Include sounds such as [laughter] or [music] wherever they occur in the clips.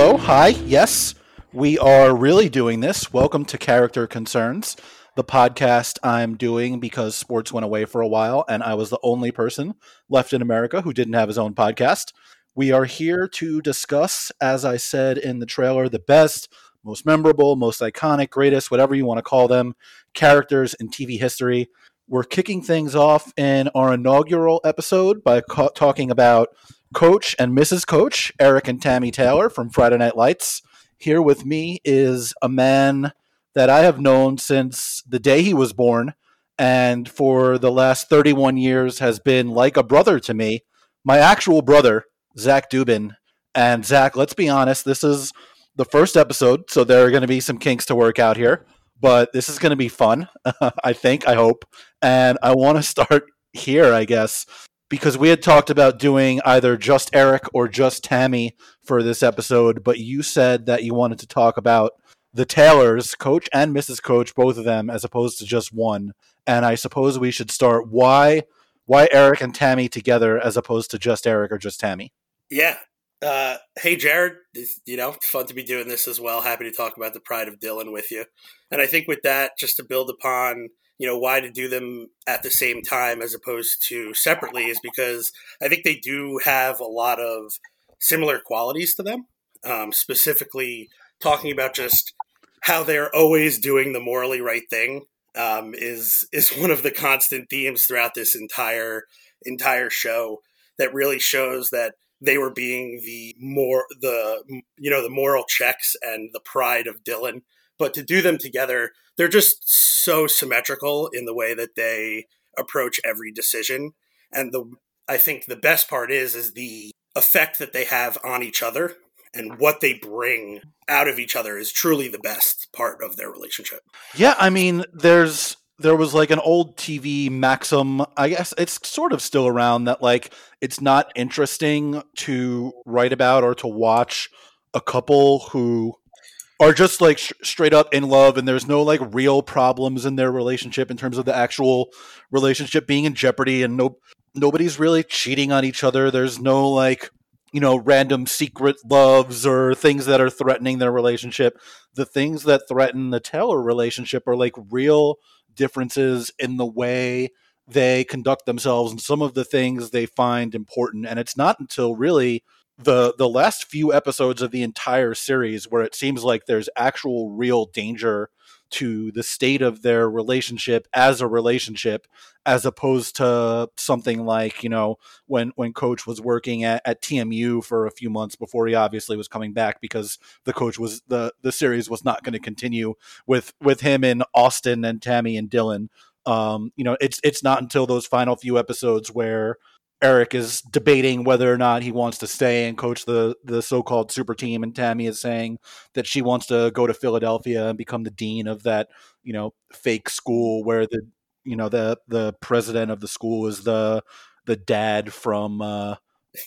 Hello, hi, yes, we are really doing this. Welcome to Character Concerns, the podcast I'm doing because sports went away for a while and I was the only person left in America who didn't have his own podcast. We are here to discuss, as I said in the trailer, the best, most memorable, most iconic, greatest, whatever you want to call them, characters in TV history. We're kicking things off in our inaugural episode by ca- talking about Coach and Mrs. Coach, Eric and Tami Taylor from Friday Night Lights. Here with me is a man that I have known since the day he was born, and for the last 31 years has been like a brother to me. My actual brother, Zach Dubin. And Zach, let's be honest, this is the first episode, so there are going to be some kinks to work out here, but this is going to be fun, [laughs] I think, I hope. And I want to [laughs] start here, I guess because we had talked about doing either just Eric or just Tami for this episode, but you said that you wanted to talk about the Taylors, Coach and Mrs. Coach, both of them, as opposed to just one. And I suppose we should start why why Eric and Tami together as opposed to just Eric or just Tami. Yeah. Uh, hey Jared, you know, fun to be doing this as well. Happy to talk about the Pride of Dillon with you. And I think with that, just to build upon you know why to do them at the same time as opposed to separately is because I think they do have a lot of similar qualities to them. Um, specifically, talking about just how they're always doing the morally right thing um, is is [laughs] one of the constant themes throughout this entire entire show that really shows that they were being the more the you know the moral checks and the pride of Dillon but to do them together, they're just so symmetrical in the way that they approach every decision. And the I think the best part is is the effect that they have on each other and what they bring out of each other is truly the best part of their relationship. Yeah, I mean, there's there was like an old TV maxim, I guess it's sort of still around that like it's not interesting to write about or to watch a couple who are just like sh- straight up in love and there's no like real problems in their relationship in terms of the actual relationship being in jeopardy and no nobody's really cheating on each other. There's no like you know random secret loves or things that are threatening their relationship. The things that threaten the taylor relationship are like real differences in the way they conduct themselves and some of the things they find important. And it's not until really the the last few episodes of the entire series where it seems like there's actual real danger to the state of their relationship as a relationship as opposed to something like you know when when coach was working at, at tmu for a few months before he obviously was coming back because the coach was the the series was not going to continue with with him in austin and tami and dillon. Um you know it's it's not until those final few episodes where Eric is debating whether or not he wants to stay and coach the the so-called super team, and Tami is saying that she wants to go to Philadelphia and become the dean of that you know fake school where the you know the the president of the school is the the dad from uh,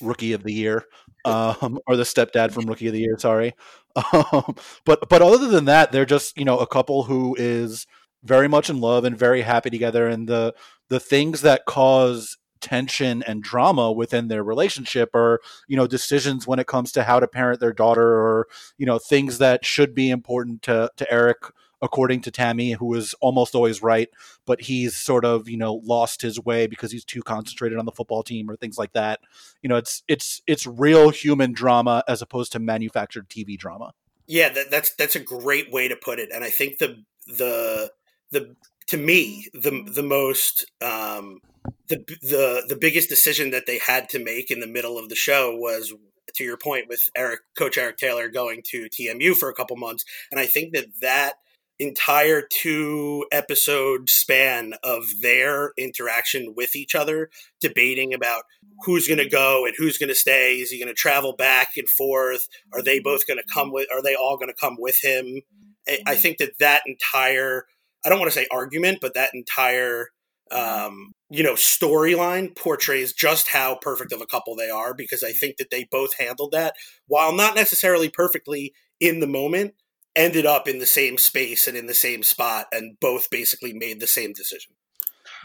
Rookie of the Year, um, or the stepdad from Rookie of the Year. Sorry, [laughs] um, but but other than that, they're just you know a couple who is very much in love and very happy together, and the the things that cause tension and drama within their relationship or you know decisions when it comes to how to parent their daughter or you know things that should be important to to Eric according to Tami, who is almost always right, but he's sort of you know lost his way because he's too concentrated on the football team or things like that. You know, it's it's it's real human drama as opposed to manufactured TV drama. Yeah, that, that's that's a great way to put it, and I think the the the to me the the most um, the the the biggest decision that they had to make in the middle of the show was to your point with Eric coach Eric Taylor going to TMU for a couple months. And I think that that entire two episode span of their interaction with each other debating about who's going to go and who's going to stay is he going to travel back and forth are they both going to come with are they all going to come with him? I mm-hmm. think that that entire I don't want to say argument but that entire um, you know, storyline portrays just how perfect of a couple they are because I think that they both handled that while not necessarily perfectly in the moment, ended up in the same space and in the same spot and both basically made the same decision.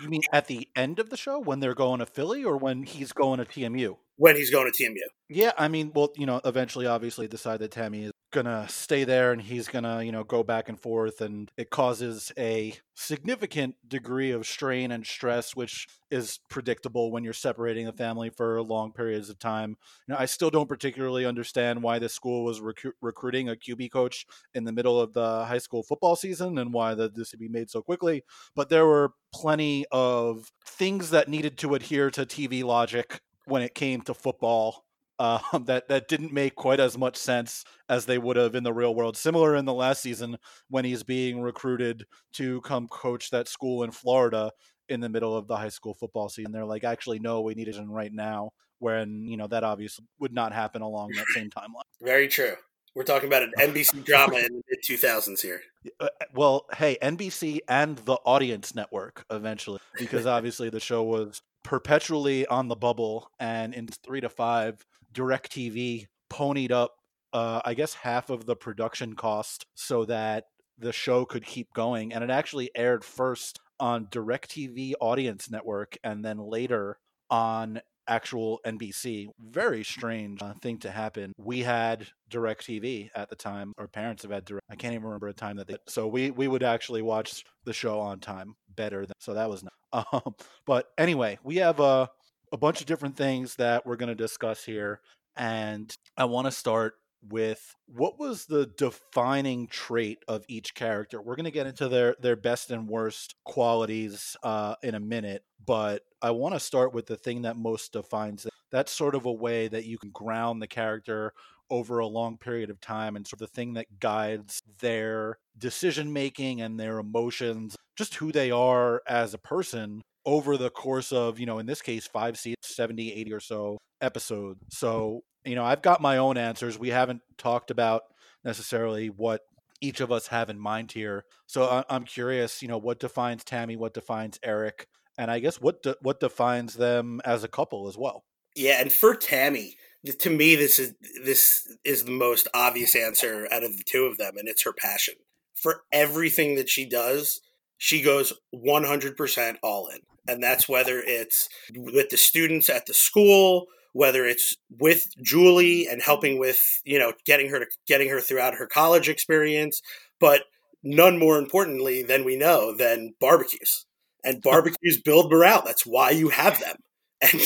You mean at the end of the show when they're going to Philly or when he's going to TMU? When he's going to TMU. Yeah, I mean, well, you know, eventually, obviously, decide that Tami is gonna stay there and he's gonna you know go back and forth and it causes a significant degree of strain and stress which is predictable when you're separating a family for long periods of time now i still don't particularly understand why the school was rec- recruiting a qb coach in the middle of the high school football season and why the, this would be made so quickly but there were plenty of things that needed to adhere to tv logic when it came to football um, that that didn't make quite as much sense as they would have in the real world. Similar in the last season when he's being recruited to come coach that school in Florida in the middle of the high school football season. They're like, actually, no, we need it right now. When you know that obviously would not happen along that same timeline. Very true. We're talking about an [laughs] NBC drama in the mid 2000s here. Uh, well, hey, NBC and the Audience Network eventually, because obviously the show was perpetually on the bubble, and in three to five, DirecTV ponied up, uh, I guess, half of the production cost so that the show could keep going. And it actually aired first on DirecTV Audience Network and then later on actual NBC. Very strange uh, thing to happen. We had DirecTV at the time. Our parents have had Direct. I can't even remember a time that they. So we we would actually watch the show on time better. Than, so that was. Nice. [laughs] Um, but anyway, we have a a bunch of different things that we're going to discuss here, and I want to start with what was the defining trait of each character. We're going to get into their their best and worst qualities uh, in a minute, but I want to start with the thing that most defines them. That's sort of a way that you can ground the character over a long period of time and sort of the thing that guides their decision making and their emotions, just who they are as a person over the course of, you know, in this case, five seasons, 70, 80 or so episodes. So, you know, I've got my own answers. We haven't talked about necessarily what each of us have in mind here. So I'm curious, you know, what defines Tami, what defines Eric, and I guess what de- what defines them as a couple as well. Yeah, and for Tami, to me, this is this is the most obvious answer out of the two of them, and it's her passion for everything that she does. She goes 100% all in, and that's whether it's with the students at the school, whether it's with Julie and helping with you know getting her to getting her throughout her college experience, but none more importantly than we know than barbecues and [laughs] barbecues build morale. That's why you have them. And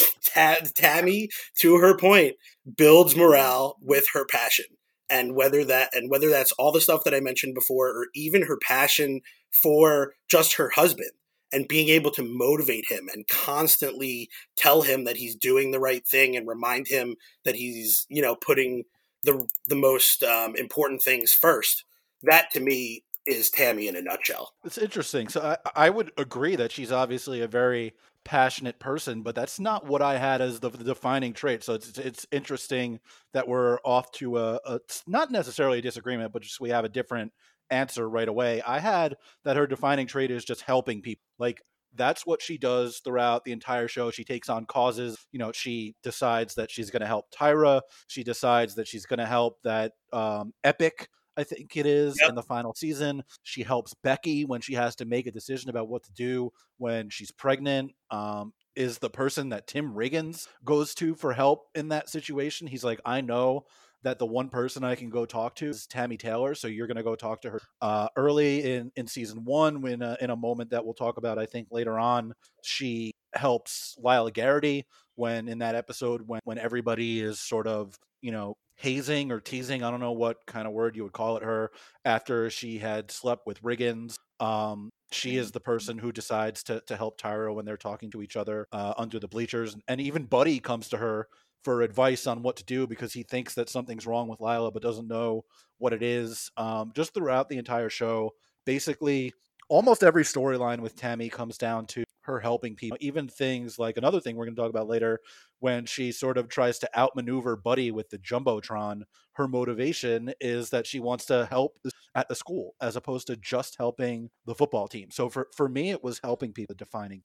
Tami, to her point, builds morale with her passion. And whether that and whether that's all the stuff that I mentioned before, or even her passion for just her husband and being able to motivate him and constantly tell him that he's doing the right thing and remind him that he's you know putting the the most um, important things first. That to me is Tami in a nutshell. It's interesting. So I, I would agree that she's obviously a very passionate person, but that's not what I had as the, the defining trait. So it's it's interesting that we're off to a, a not necessarily a disagreement, but just we have a different answer right away. I had that her defining trait is just helping people. Like that's what she does throughout the entire show. She takes on causes. You know, she decides that she's going to help Tyra. She decides that she's going to help that um, Epyc I think it is yep. in the final season. She helps Becky when she has to make a decision about what to do when she's pregnant. Um, is the person that Tim Riggins goes to for help in that situation. He's like, I know that the one person I can go talk to is Tami Taylor. So you're going to go talk to her uh, early in, in season one when uh, in a moment that we'll talk about, I think later on, she helps Lyla Garrity when in that episode when, when everybody is sort of, you know, hazing or teasing. I don't know what kind of word you would call it her after she had slept with Riggins. Um, she is the person who decides to, to help Tyra when they're talking to each other uh, under the bleachers. And even Buddy comes to her for advice on what to do because he thinks that something's wrong with Lyla but doesn't know what it is. Um, just throughout the entire show, basically, almost every storyline with Tami comes down to her helping people. Even things like another thing we're going to talk about later, when she sort of tries to outmaneuver Buddy with the Jumbotron, her motivation is that she wants to help at the school as opposed to just helping the football team. So for, for me, it was helping people defining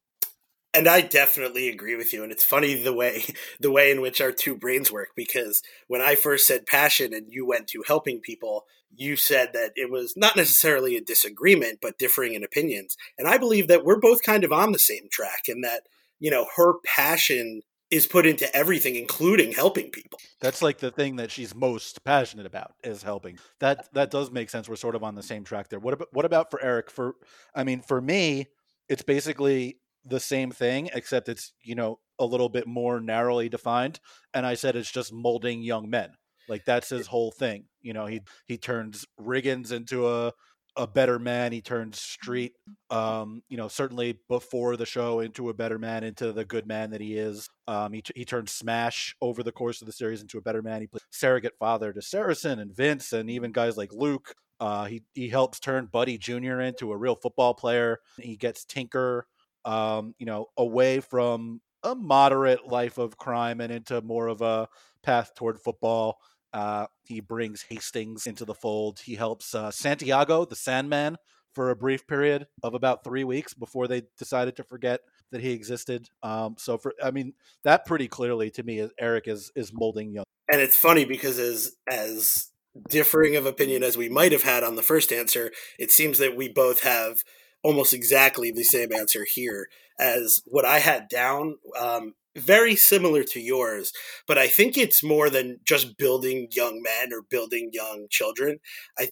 and I definitely agree with you. And it's funny the way [laughs] the way in which our two brains work because when I first said passion and you went to helping people, you said that it was not necessarily a disagreement, but differing in opinions. And I believe that we're both kind of on the same track and that, you know, her passion is put into everything, including helping people. That's like the thing that she's most passionate about is helping. That that does make sense. We're sort of on the same track there. What about what about for Eric? For I mean, for me, it's basically the same thing, except it's you know a little bit more narrowly defined. And I said it's just molding young men. Like that's his whole thing. You know, he he turns Riggins into a a better man. He turns Street, um, you know, certainly before the show into a better man, into the good man that he is. Um, he, he turns Smash over the course of the series into a better man. He plays surrogate father to Saracen and Vince, and even guys like Luke. Uh, he he helps turn Buddy Jr. into a real football player. He gets Tinker, um, you know, away from a moderate life of crime and into more of a path toward football. Uh, he brings Hastings into the fold. He helps uh, Santiago, the Sandman, for a brief period of about three weeks before they decided to forget that he existed. Um, so, for I mean, that pretty clearly to me, is Eric is is molding young. And it's funny because as as differing of opinion as we might have had on the first answer, it seems that we both have almost exactly the same answer here as what I had down. Um, very similar to yours, but I think it's more than just building young men or building young children. I,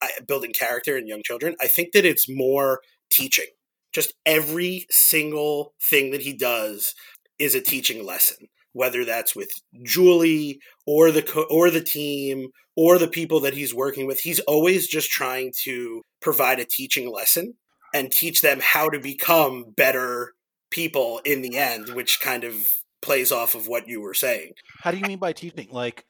I building character in young children. I think that it's more teaching. Just every single thing that he does is a teaching lesson, whether that's with Julie or the co- or the team or the people that he's working with. He's always just trying to provide a teaching lesson and teach them how to become better people in the end, which kind of plays off of what you were saying. How do you mean by teaching? Like,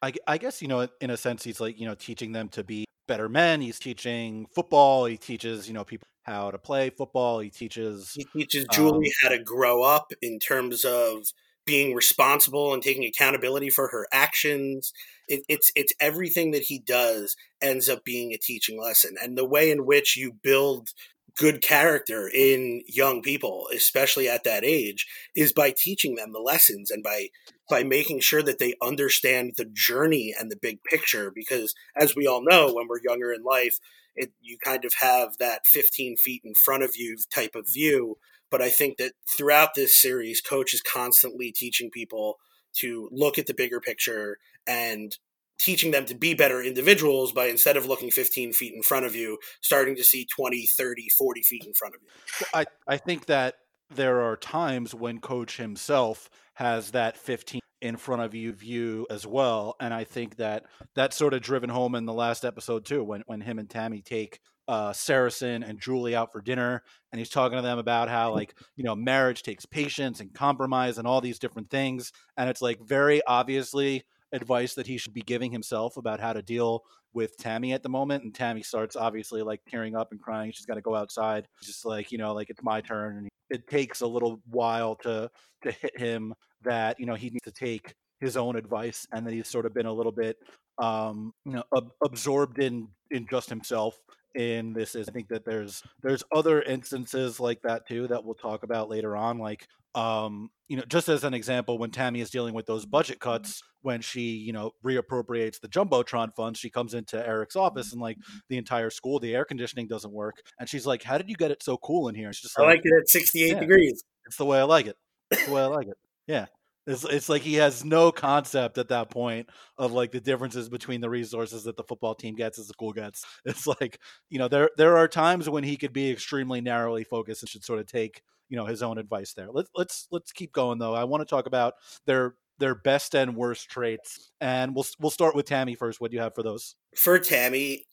I, I guess, you know, in a sense, he's like, you know, teaching them to be better men. He's teaching football. He teaches, you know, people how to play football. He teaches. He teaches Julie um, how to grow up in terms of being responsible and taking accountability for her actions. It, it's it's everything that he does ends up being a teaching lesson, and the way in which you build good character in young people especially at that age is by teaching them the lessons and by by making sure that they understand the journey and the big picture because as we all know when we're younger in life it, you kind of have that 15 feet in front of you type of view but i think that throughout this series coach is constantly teaching people to look at the bigger picture and teaching them to be better individuals by instead of looking 15 feet in front of you, starting to see 20, 30, 40 feet in front of you. I, I think that there are times when coach himself has that 15 in front of you view as well and i think that that's sort of driven home in the last episode too when, when him and tami take uh, saracen and julie out for dinner and he's talking to them about how like you know marriage takes patience and compromise and all these different things and it's like very obviously advice that he should be giving himself about how to deal with Tami at the moment. And Tami starts obviously like tearing up and crying. She's got to go outside. just like, you know, like it's my turn. And it takes a little while to to hit him that, you know, he needs to take his own advice and that he's sort of been a little bit um, you know, ab- absorbed in in just himself in this is I think that there's there's other instances like that too that we'll talk about later on like um you know just as an example when Tami is dealing with those budget cuts when she you know reappropriates the jumbotron funds she comes into Eric's office and like the entire school the air conditioning doesn't work and she's like how did you get it so cool in here? She's just I like, like it at 68 yeah, degrees. it's the way I like it. It's the way I like it. Yeah it's, it's like he has no concept at that point of like the differences between the resources that the football team gets as the school gets. [laughs] It's like you know there there are times when he could be extremely narrowly focused and should sort of take you know his own advice there. Let's let's let's keep going though. I want to talk about their their best and worst traits, and we'll we'll start with Tami first. What do you have for those? For Tami,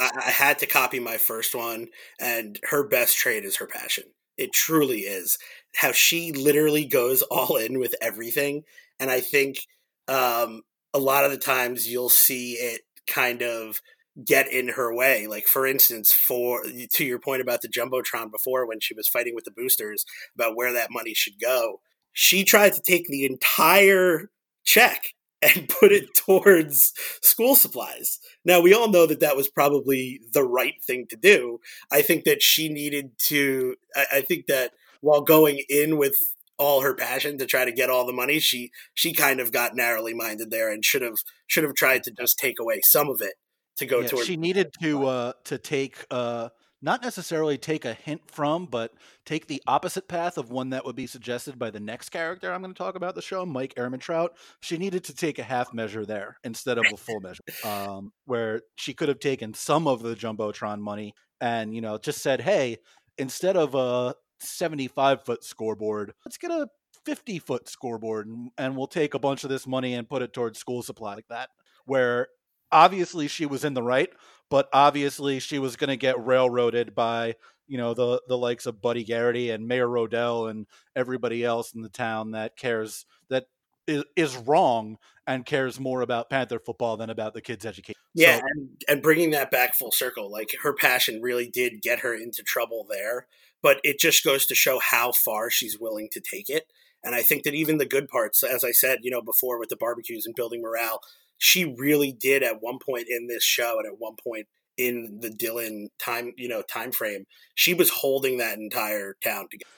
I had to copy my first one, and her best trait is her passion. It truly is how she literally goes [laughs] all in with everything. And I think um, a lot of the times you'll see it kind of get in her way. Like for instance, for to your point about the jumbotron before, when she was fighting with the boosters about where that money should go, she tried to take the entire check and put it towards school supplies. Now, we all know that that was probably the right thing to do. I think that she needed to, I, I think that while going in with all her passion to try to get all the money, she she kind of got narrowly minded there and should have should have tried to just take away some of it to go yeah, towards. She needed to [laughs] uh, to take uh, not necessarily take a hint from, but take the opposite path of one that would be suggested by the next character I'm going to talk about the show, Mike Ehrmantraut. She needed to take a half measure there instead of a full measure, [laughs] um, where she could have taken some of the jumbotron money and you know just said, "Hey, instead of a 75 foot scoreboard, let's get a 50 foot scoreboard and, and we'll take a bunch of this money and put it towards school supply like that." Where obviously she was in the right, but obviously she was going to get railroaded by you know the the likes of Buddy Garrity and Mayor Rodell and everybody else in the town that cares that is, is wrong and cares more about Panther football than about the kids' education. Yeah, so, and, and bringing that back full circle, like her passion really did get her into trouble there, but it just goes to show how far she's willing to take it. And I think that even the good parts, as I said, you know, before with the barbecues and building morale, she really did at one point in this show and at one point in the Dillon time, you know, time frame, she was holding that entire town together.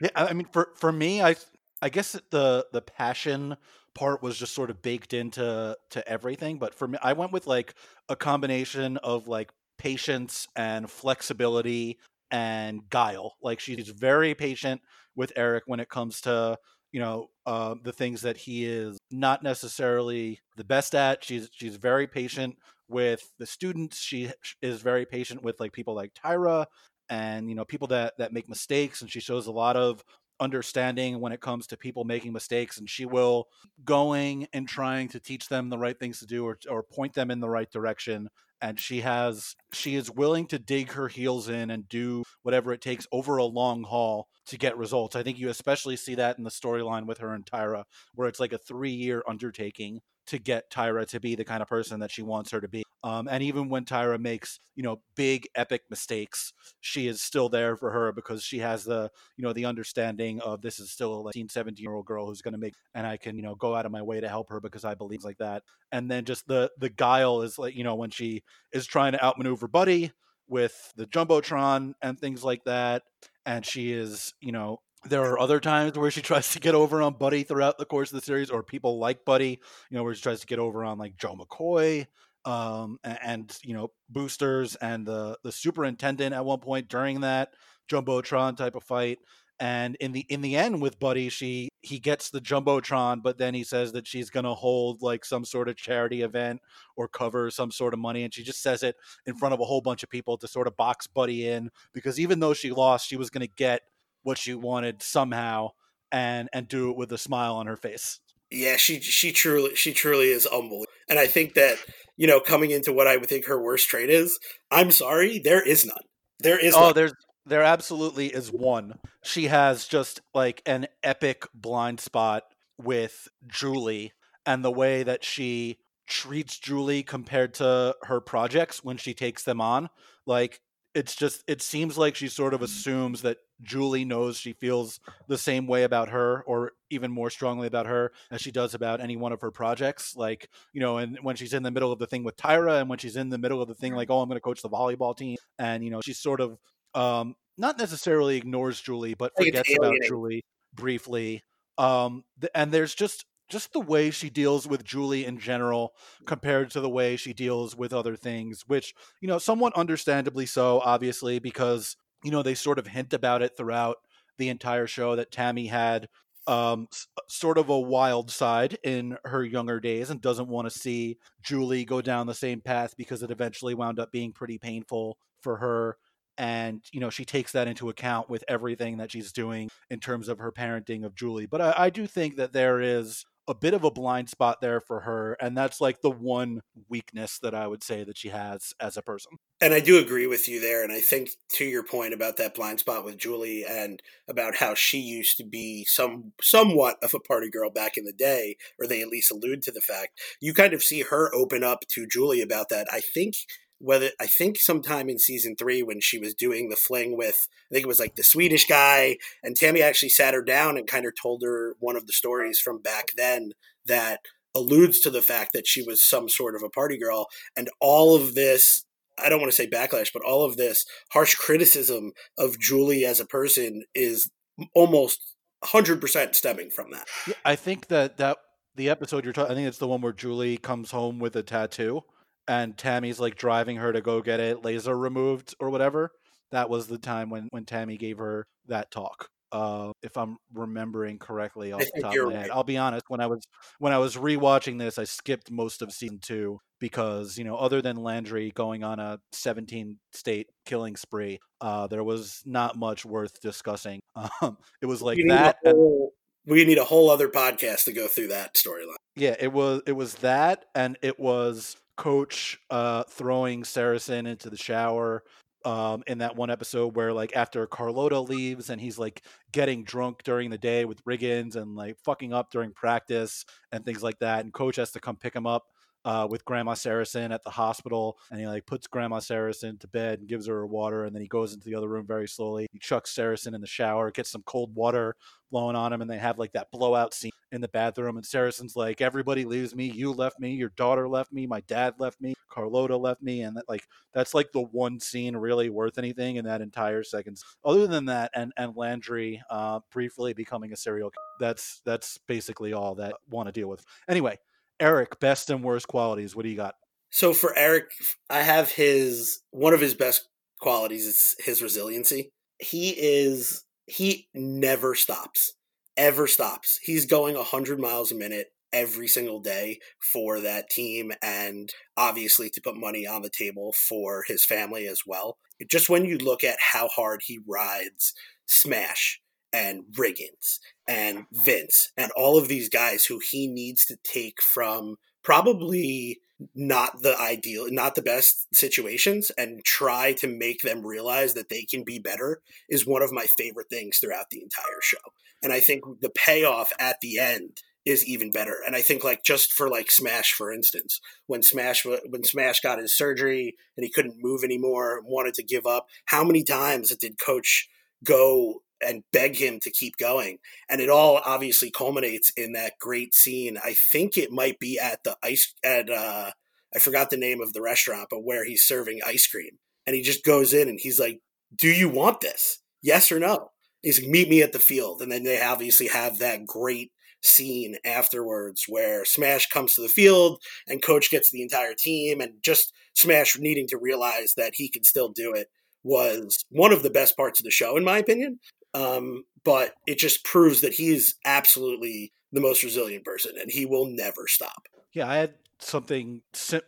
Yeah, I mean, for for me, I I guess the the passion part was just sort of baked into to everything. But for me, I went with like a combination of like patience and flexibility and guile. Like she's very patient with Eric when it comes to you know uh, the things that he is not necessarily the best at. She's she's very patient with the students. She is very patient with like people like Tyra and you know people that that make mistakes, and she shows a lot of understanding when it comes to people making mistakes and she will going and trying to teach them the right things to do or, or point them in the right direction and she has she is willing to dig her heels in and do whatever it takes over a long haul to get results. I think you especially see that in the storyline with her and Tyra, where it's like a three year undertaking to get Tyra to be the kind of person that she wants her to be. Um, and even when Tyra makes, you know, big epic mistakes, she is still there for her because she has the, you know, the understanding of this is still a 16, 17 year old girl who's going to make, and I can, you know, go out of my way to help her because I believe like that. And then just the, the guile is like, you know, when she is trying to outmaneuver Buddy with the Jumbotron and things like that. And she is, you know, there are other times where she [laughs] tries to get over on Buddy throughout the course of the series, or people like Buddy, you know, where she tries to get over on like Joe McCoy, um, and, and, you know, boosters and the the superintendent at one point during that jumbotron type of fight. And in the in the end with Buddy, she he gets the jumbotron, but then he says that she's gonna hold like some sort of charity event or cover some sort of money, and she just says it in front of a whole bunch of people to sort of box Buddy in because even though she lost, she was gonna get what she wanted somehow and and do it with a smile on her face. Yeah, she she truly she truly is humble, and I think that you know coming into what I would think her worst trait is, I'm sorry, there is none. There is. Oh, none. there's there absolutely is one. She has just like an epic blind spot with Julie and the way that she treats Julie compared to her projects when she takes them on. Like it's just it seems like she sort of assumes that Julie knows she feels the same way about her or even more strongly about her as she does about any one of her projects like you know and when she's in the middle of the thing with Tyra and when she's in the middle of the thing like oh I'm going to coach the volleyball team and you know she's sort of um not necessarily ignores Julie but forgets about Julie briefly um th- and there's just just the way she deals with Julie in general compared to the way she deals with other things, which, you know, somewhat understandably so, obviously, because, you know, they sort of hint about it throughout the entire show that Tami had um, sort of a wild side in her younger days and doesn't want to see Julie go down the same path because it eventually wound up being pretty painful for her and you know she takes that into account with everything that she's doing in terms of her parenting of Julie. But I, I, do think that there is a bit of a blind spot there for her and that's like the one weakness that i would say that she has as a person. And i do agree with you there and i think to your point about that blind spot with julie and about how she used to be some somewhat of a party girl back in the day or they at least allude to the fact you kind of see her open up to julie about that. I think whether I think sometime in season three when she was doing the fling with I think it was like the Swedish guy, and Tami actually sat her down and kind of told her one of the stories from back then that alludes to the fact that she was some sort of a party girl, and all of this. I don't want to say backlash, but all of this harsh criticism of Julie as a person is almost 100% stemming from that. I think that that the episode you're talking, I think it's the one where Julie comes home with a tattoo and Tami's like driving her to go get it laser removed or whatever. that was the time when when Tami gave her that talk. Uh, if I'm remembering correctly off the top of my head, right. I'll be honest. When I was when I was rewatching this, I skipped most of season two because you know, other than Landry going on a 17 state killing spree, uh, there was not much worth discussing. [laughs] Um, it was like that. Whole, we need a whole other podcast to go through that storyline. Yeah, it was it was that, and it was Coach uh, throwing Saracen into the shower um, in that one episode where like after Carlotta leaves and he's like getting drunk during the day with Riggins and like fucking up during practice and things like that, and coach has to come pick him up uh, with Grandma Saracen at the hospital, and he like puts Grandma Saracen to bed and gives her water, and then he goes into the other room very slowly. He chucks Saracen in the shower, gets some cold water blowing on him, and they have like that blowout scene in the bathroom. And Saracen's like, "Everybody leaves me. You left me. Your daughter left me. My dad left me. Carlotta left me." And that like that's like the one scene really worth anything in that entire seconds. Other than that, and and Landry uh, briefly becoming a serial. That's that's basically all that want to deal with. Anyway, Eric, best and worst qualities. What do you got? So for Eric, I have his one of his best qualities is his resiliency. He is he never stops. Ever stops. He's going 100 miles a minute every single day for that team and obviously to put money on the table for his family as well. Just when you look at how hard he rides Smash and Riggins and Vince and all of these guys who he needs to take from probably not the ideal, not the best situations and try to make them realize that they can be better is one of my favorite things throughout the entire show. And I think the payoff at the end is even better. And I think like just for like Smash, for instance, when Smash when Smash got his surgery and he couldn't move anymore, wanted to give up, how many times did Coach go and beg him to keep going. And it all obviously culminates in that great scene. I think it might be at the ice at uh I forgot the name of the restaurant, but where he's serving ice cream. And he just goes in and he's like, Do you want this? Yes or no? He's like, meet me at the field. And then they obviously have that great scene afterwards where Smash comes to the field and coach gets the entire team and just Smash needing to realize that he can still do it was one of the best parts of the show, in my opinion. Um, but it just proves that he's absolutely the most resilient person and he will never stop. Yeah, I had something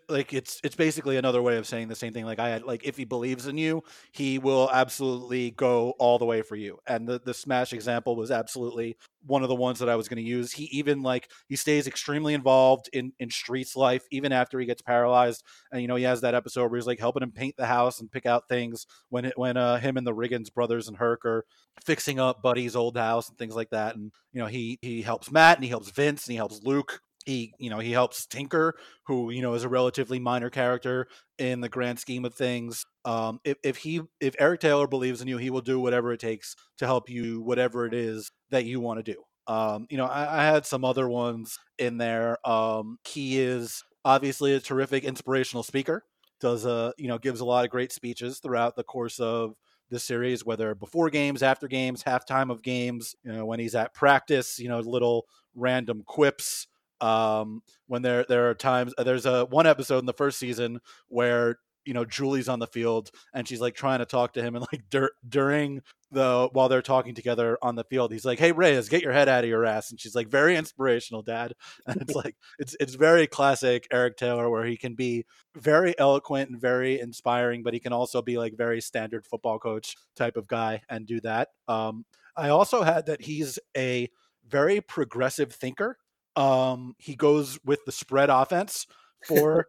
like it's it's basically another way of saying the same thing like i had like if he believes in you he will absolutely go all the way for you. And the the smash example was absolutely one of the ones that i was going to use. He even like he stays extremely involved in in streets life even after he gets paralyzed. And you know he has that episode where he's like helping him paint the house and pick out things when it when uh him and the riggins brothers and herc are fixing up buddy's old house and things like that. And you know he he helps matt and he helps vince and he helps luke he you know he helps tinker who you know is a relatively minor character in the grand scheme of things um if, if he if eric taylor believes in you he will do whatever it takes to help you whatever it is that you want to do. Um you know I, I had some other ones in there um he is obviously a terrific inspirational speaker does a you know gives a lot of great speeches throughout the course of the series, whether before games, after games, halftime of games, you know, when he's at practice, you know, little random quips um, when there there are times uh, there's a one episode in the first season where you know Julie's on the field and she's like trying to talk to him and like dur- during the while they're talking together on the field he's like hey Reyes get your head out of your ass. And she's like very inspirational dad. [laughs] And it's like it's it's very classic Eric Taylor where he can be very eloquent and very inspiring but he can also be like very standard football coach type of guy and do that. Um I also had that he's a very progressive thinker um, he goes with the spread offense for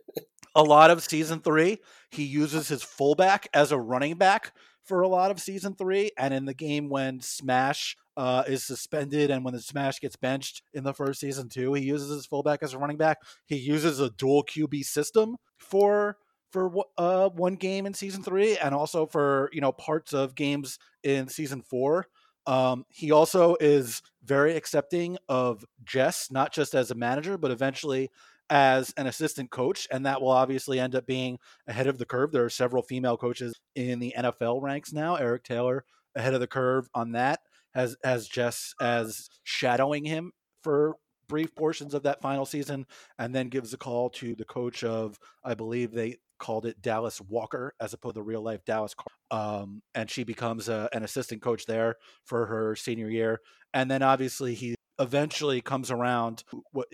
[laughs] a lot of season three. He uses his fullback as a running back for a lot of season three. And in the game when Smash uh, is suspended and when the Smash gets benched in the first season too, he uses his fullback as a running back. He uses a dual QB system for for uh, one game in season three and also for you know parts of games in season four um, he also is very accepting of Jess, not just as a manager, but eventually as an assistant coach. And that will obviously end up being ahead of the curve. There are several female coaches in the NFL ranks now. Eric Taylor ahead of the curve on that, has, has Jess as shadowing him for brief portions of that final season, and then gives a call to the coach of, I believe they called it Dallas Walker as opposed to the real life Dallas. Um, and she becomes a, an assistant coach there for her senior year. And then obviously he eventually comes around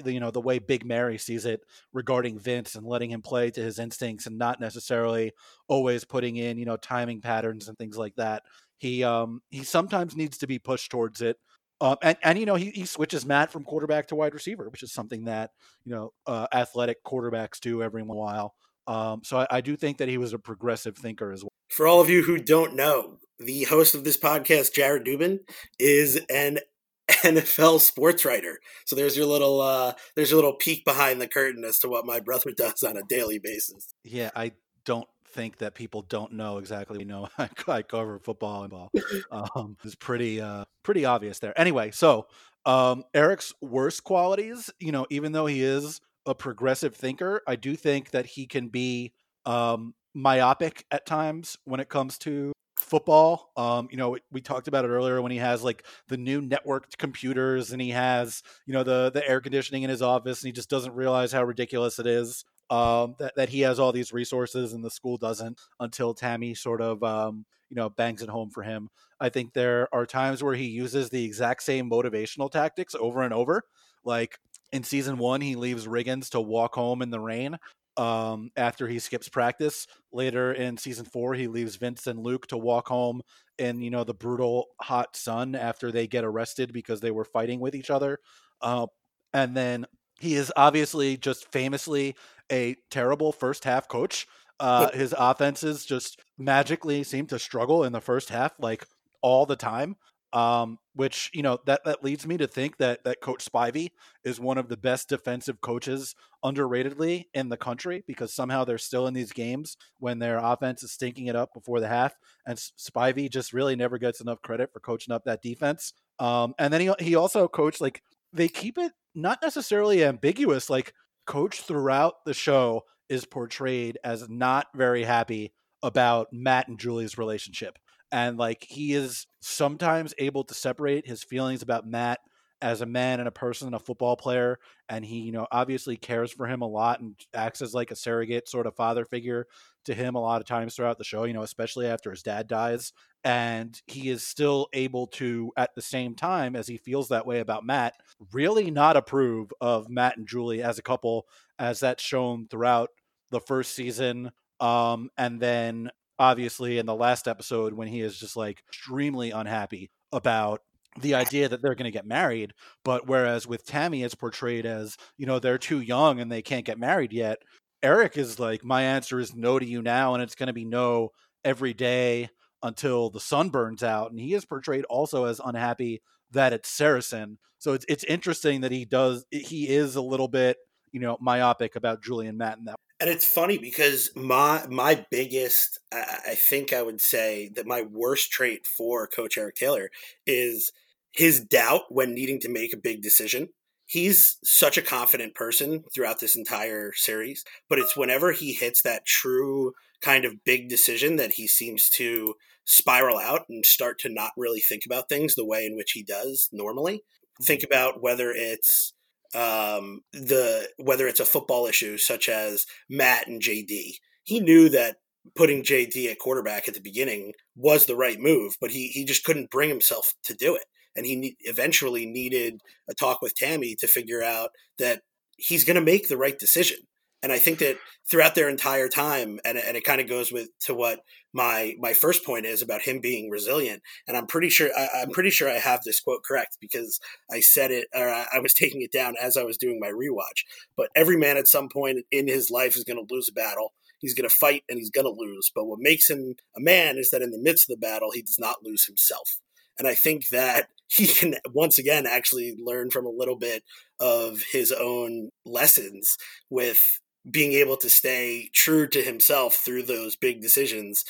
you know the way big mary sees it regarding vince and letting him play to his instincts and not necessarily always putting in you know timing patterns and things like that he um he sometimes needs to be pushed towards it um, and, and you know he, he switches Matt from quarterback to wide receiver, which is something that you know uh, athletic quarterbacks do every while. Um, so I, I, do think that he was a progressive thinker as well. For all of you who don't know, the host of this podcast, Jared Dubin, is an [laughs] NFL sports writer. So there's your little uh, there's your little peek behind the curtain as to what my brother [laughs] does on a daily basis. Yeah, I don't think that people don't know exactly. You know, [laughs] I cover football and ball. Um, it's pretty uh, pretty obvious there. Anyway, so um, Eric's worst qualities, you know, even though he is a progressive thinker, I do think that he can be um, myopic at times when it comes to football. Um, you know, we talked about it earlier when he has like the new networked computers and he has, you know, the the air conditioning in his office and he just doesn't realize how ridiculous it is. Um, that, that he has all these resources and the school doesn't until Tami sort of um, you know bangs it home for him. I think there are times where he uses the exact same motivational tactics over and over. Like in season one, he leaves Riggins to walk home in the rain um, after he skips practice. Later in season four, he leaves Vince and Luke to walk home in you know the brutal hot sun after they get arrested because they were fighting with each other. Uh, and then he is obviously just famously a terrible first half coach. Uh, his offenses just magically seem to struggle in the first half, like all the time um, which you know that that leads me to think that that Coach Spivey is one of the best defensive coaches underratedly in the country because somehow they're still in these games when their offense is stinking it up before the half, and Spivey just really never gets enough credit for coaching up that defense. Um, and then he he also coached like they keep it not necessarily ambiguous, like coach throughout the show is portrayed as not very happy about Matt and Julie's relationship and like he is sometimes able to separate his feelings about Matt as a man and a person and a football player and he you know obviously cares for him a lot and acts as like a surrogate sort of father figure to him a lot of times throughout the show you know especially after his dad dies and he is still able to at the same time as he feels that way about Matt really not approve of Matt and Julie as a couple as that's shown throughout the first season um and then obviously in the last episode when he is just like extremely unhappy about the idea that they're going to get married but whereas with tami it's portrayed as you know they're too young and they can't get married yet eric is like my answer is no to you now and it's going to be no every day until the sun burns out and he is portrayed also as unhappy that it's saracen so it's it's interesting that he does he is a little bit you know myopic about julian matt in that and it's funny because my my biggest, I think I would say that my worst trait for Coach Eric Taylor is his doubt when needing to make a big decision. He's such a confident person throughout this entire series, but it's whenever he hits that true kind of big decision that he seems to spiral out and start to not really think about things the way in which he does normally. Think mm-hmm. about whether it's um, the whether it's a football issue such as Matt and JD. He knew that putting JD at quarterback at the beginning was the right move, but he he just couldn't bring himself to do it, and he ne- eventually needed a talk with Tami to figure out that he's going to make the right decision. And I think that throughout their entire time, and, and it kind of goes with to what my my first point is about him being resilient. And I'm pretty sure I, am pretty sure I have this quote correct because I said it or I, I was taking it down as I was doing my rewatch. But every man at some point in his life is going to lose a battle. He's going to fight and he's going to lose. But what makes him a man is that in the midst of the battle, he does not lose himself. And I think that [laughs] he can once again actually learn from a little bit of his own lessons with being able to stay true to himself through those big decisions.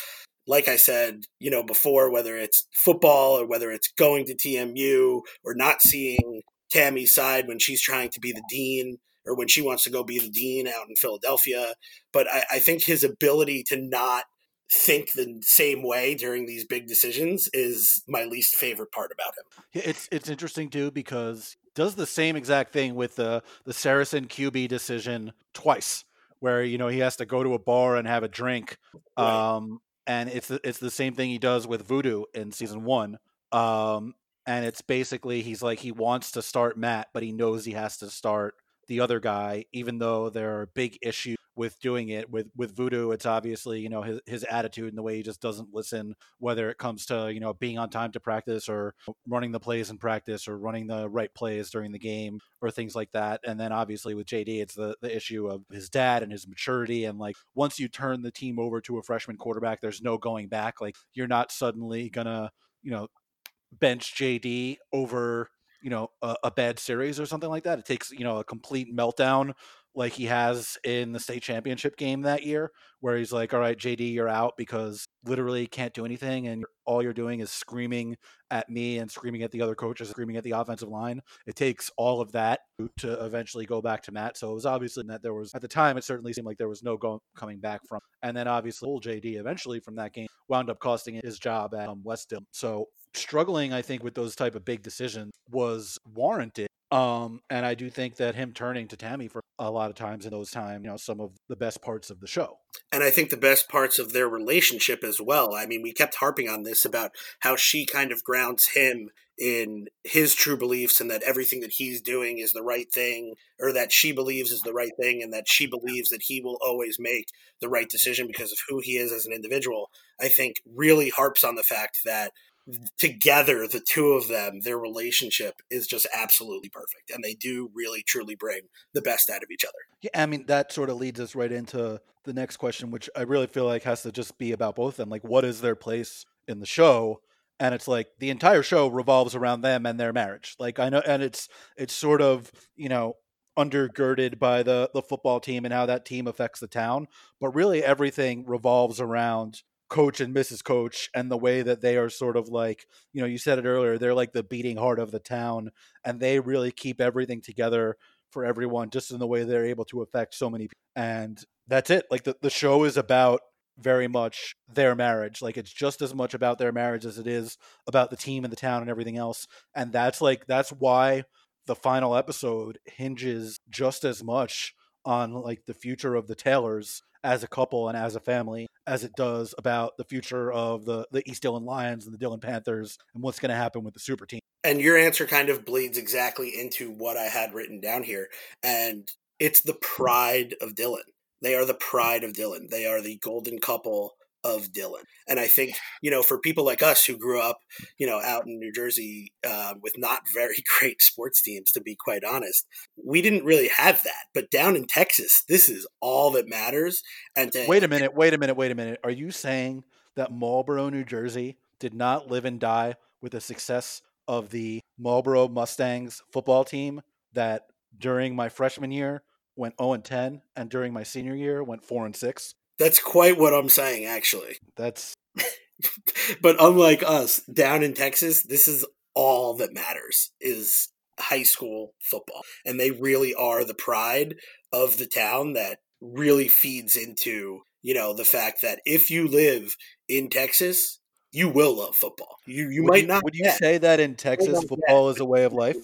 Like I said, you know, before, whether it's football or whether it's going to TMU or not seeing Tami's side when she's trying to be the dean or when she wants to go be the dean out in Philadelphia. But I, I think his ability to not think the same way during these big decisions is my least favorite part about him. It's it's interesting too because does the same exact thing with the the Saracen QB decision twice where you know he has to go to a bar and have a drink. Right. Um, and it's it's the same thing he does with Voodoo in season one. Um, and it's basically he's like he wants to start Matt, but he knows he has to start the other guy, even though there are big issues with doing it with with voodoo it's obviously you know his, his attitude and the way he just doesn't listen whether it comes to you know being on time to practice or running the plays in practice or running the right plays during the game or things like that. And then obviously with jd it's the, the issue of his dad and his maturity and like once you turn the team over to a freshman quarterback there's no going back. Like you're not suddenly gonna you know bench jd over you know a, a, bad series or something like that. It takes you know a complete meltdown like he has in the state championship game that year, where he's like, "All right, JD, you're out because literally can't do anything, and all you're doing is screaming at me and screaming at the other coaches, screaming at the offensive line." It takes all of that to eventually go back to Matt. So it was obviously that there was at the time it certainly seemed like there was no go- coming back from. And then obviously, old JD eventually from that game wound up costing his job at um, West Dillon. So struggling, I think, with those type of big decisions was warranted. Um, and I do think that him turning to Tami for a lot of times in those times, you know, some of the best parts of the show. And I think the best parts of their relationship as well. I mean, we kept harping on this about how she kind of grounds him in his true beliefs and that everything that he's doing is the right thing or that she believes is the right thing and that she believes that he will always make the right decision because of who he is as an individual i think really harps on the fact that Mm-hmm. together, the two of them, their relationship is just absolutely perfect. And they do really, truly bring the best out of each other. Yeah, I mean, that sort of leads us right into the next question, which I really feel like has to just be about both of them. Like, what is their place in the show? And it's like the entire show revolves around them and their marriage. Like, I know, and it's, it's sort of, you know, undergirded by the the football team and how that team affects the town but really everything revolves around coach and Mrs. Coach and the way that they are sort of like, you know, you said it earlier, they're like the beating heart of the town and they really keep everything together for everyone just in the way they're able to affect so many people. And that's it. Like the, the show is about very much their marriage. Like it's just as much about their marriage as it is about the team and the town and everything else. And that's like that's why the final episode hinges just as much on like the future of the Taylors as a couple and as a family as it does about the future of the, the East Dillon Lions and the Dillon Panthers and what's going to happen with the super team. And your answer kind of bleeds exactly into what I had written down here. And it's the pride of Dillon. They are the pride of Dillon. They are the golden couple of Dillon. And I think, you know, for people like us who grew up, you know, out in New Jersey uh, with not very [laughs] great sports teams, to be quite honest, we didn't really have that. But down in Texas, this is all that matters. And to, wait a minute, wait a minute, wait a minute. Are you saying that Marlboro, New Jersey did not live and die with the success of the Marlboro Mustangs football team that during my freshman year went 0 and 10 and during my senior year went 4 and 6? That's quite what I'm saying, actually. [laughs] That's. but unlike us down in Texas, this is all that matters is high school football, and they really are the pride of the town that really feeds into you know the fact that if you live in Texas, you will love football. You you would might you, not. Would you say that in Texas, football is a way of life?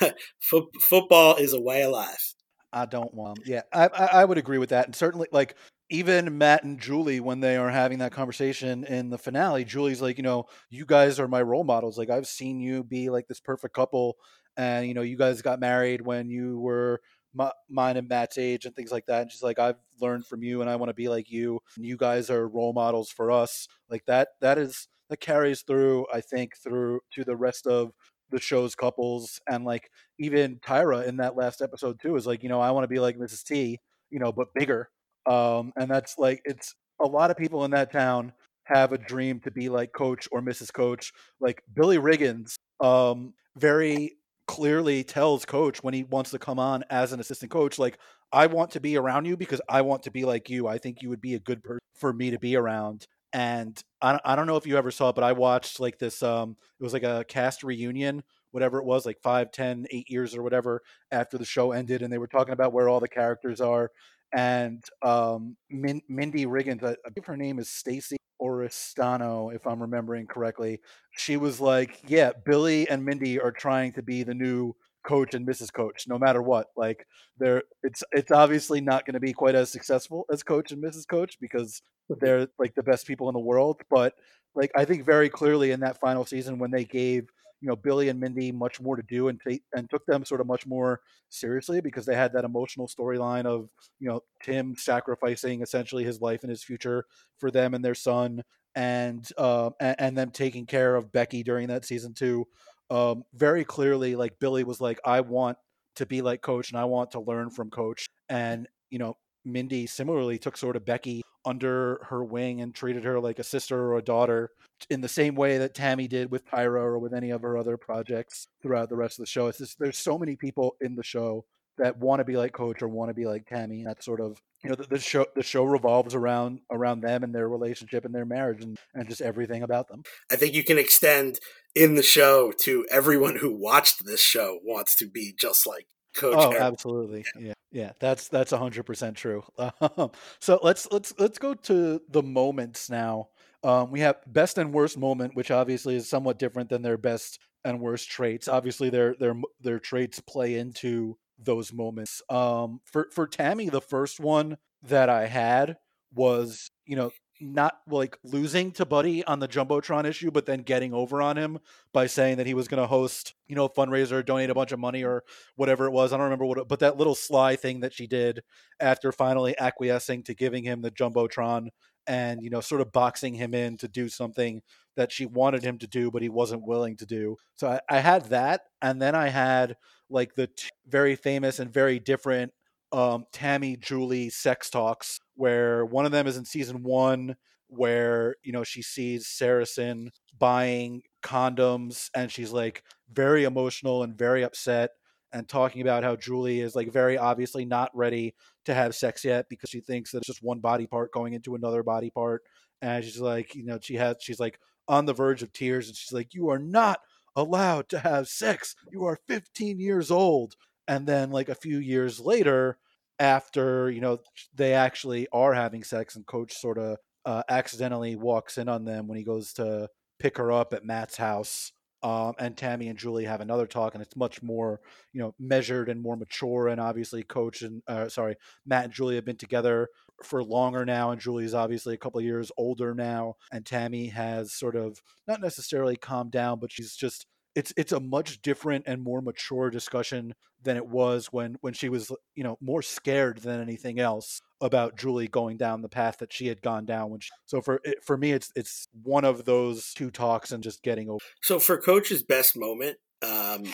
[laughs] football is a way of life. I don't want. Yeah, I, I, I would agree with that, and certainly like even Matt and Julie, when they are having that conversation in the finale, Julie's like, you know, you guys are my role models. Like, I've seen you be like this perfect couple, and you know, you guys got married when you were my, mine and Matt's age and things like that. And she's like, I've learned from you, and I want to be like you. And you guys are role models for us. Like that. That is that carries through. I think through to the rest of the show's couples, and like even Tyra in that last episode too is like, you know, I want to be like Mrs. T, you know, but bigger um, and that's like it's a lot of people in that town have a dream to be like Coach or Mrs. Coach. Like Billy Riggins, um, very clearly tells Coach when he wants to come on as an assistant coach, like I want to be around you because I want to be like you. I think you would be a good person for me to be around. And I, I don't know if you ever saw it, but I watched like this. Um, it was like a cast reunion whatever it was, like five, ten, eight years or whatever after the show ended, and they were talking about where all the characters are and um, Min- Mindy Riggins, I, believe her name is Stacey Oristano, if I'm remembering correctly. She was like, "Yeah, Billy and Mindy are trying to be the new Coach and Mrs. Coach, no matter what. Like they're it's it's obviously not going to be quite as successful as Coach and Mrs. Coach because they're like the best people in the world. But like I think very clearly in that final season when they gave you know Billy and Mindy much more to do and take and took them sort of much more seriously because they had that emotional storyline of you know Tim sacrificing essentially his life and his future for them and their son and uh, and, and them taking care of Becky during that season too. Um, very clearly, like Billy was like, I want to be like Coach and I want to learn from Coach, and you know Mindy similarly took sort of Becky under her wing and treated her like a sister or a daughter in the same way that Tami did with Tyra or with any of her other projects throughout the rest of the show. It's just, there's so many people in the show that want to be like Coach or want to be like Tami. That's sort of you know the, the, show. The show revolves around around them and their relationship and their marriage and and just everything about them. I think you can extend in the show to everyone who watched this show wants to be just like Coach. Oh, Eric. absolutely. Yeah. Yeah, that's that's hundred percent true. [laughs] Um, so let's let's let's go to the moments now. Um, we have best and worst moment, which obviously is somewhat different than their best and worst traits. Obviously, their their their traits play into those moments. Um, for for Tami, the first one that I had was you know not like losing to Buddy on the Jumbotron issue, but then getting over on him by saying that he was going to host, you know, a fundraiser, donate a bunch of money or whatever it was. I don't remember what, it, but that little sly thing that she did after finally acquiescing to giving him the Jumbotron and, you know, sort of boxing him in to do something that she wanted him to do, but he wasn't willing to do. So I, I had that. And then I had like the t- very famous and very different um, Tami Julie sex talks, where one of them is in season one, where you know she sees Saracen buying condoms, and she's like very emotional and very upset, and talking about how Julie is like very obviously not ready to have sex yet because she thinks that it's just one body part going into another body part, and she's like, you know, she has she's like on the verge of tears, and she's like, you are not allowed to have sex. You are 15 years old and then like a few years later after you know they actually are having sex and coach sort of uh, accidentally walks in on them when he goes to pick her up at matt's house um, and tami and julie have another talk and it's much more you know measured and more mature and obviously coach and uh, sorry matt and julie have been together for longer now and julie's obviously a couple of years older now and tami has sort of not necessarily calmed down but she's just it's it's a much different and more mature discussion than it was when when she was you know more scared than anything else about Julie going down the path that she had gone down when she, so for for me it's it's one of those two talks and just getting over so for coach's best moment um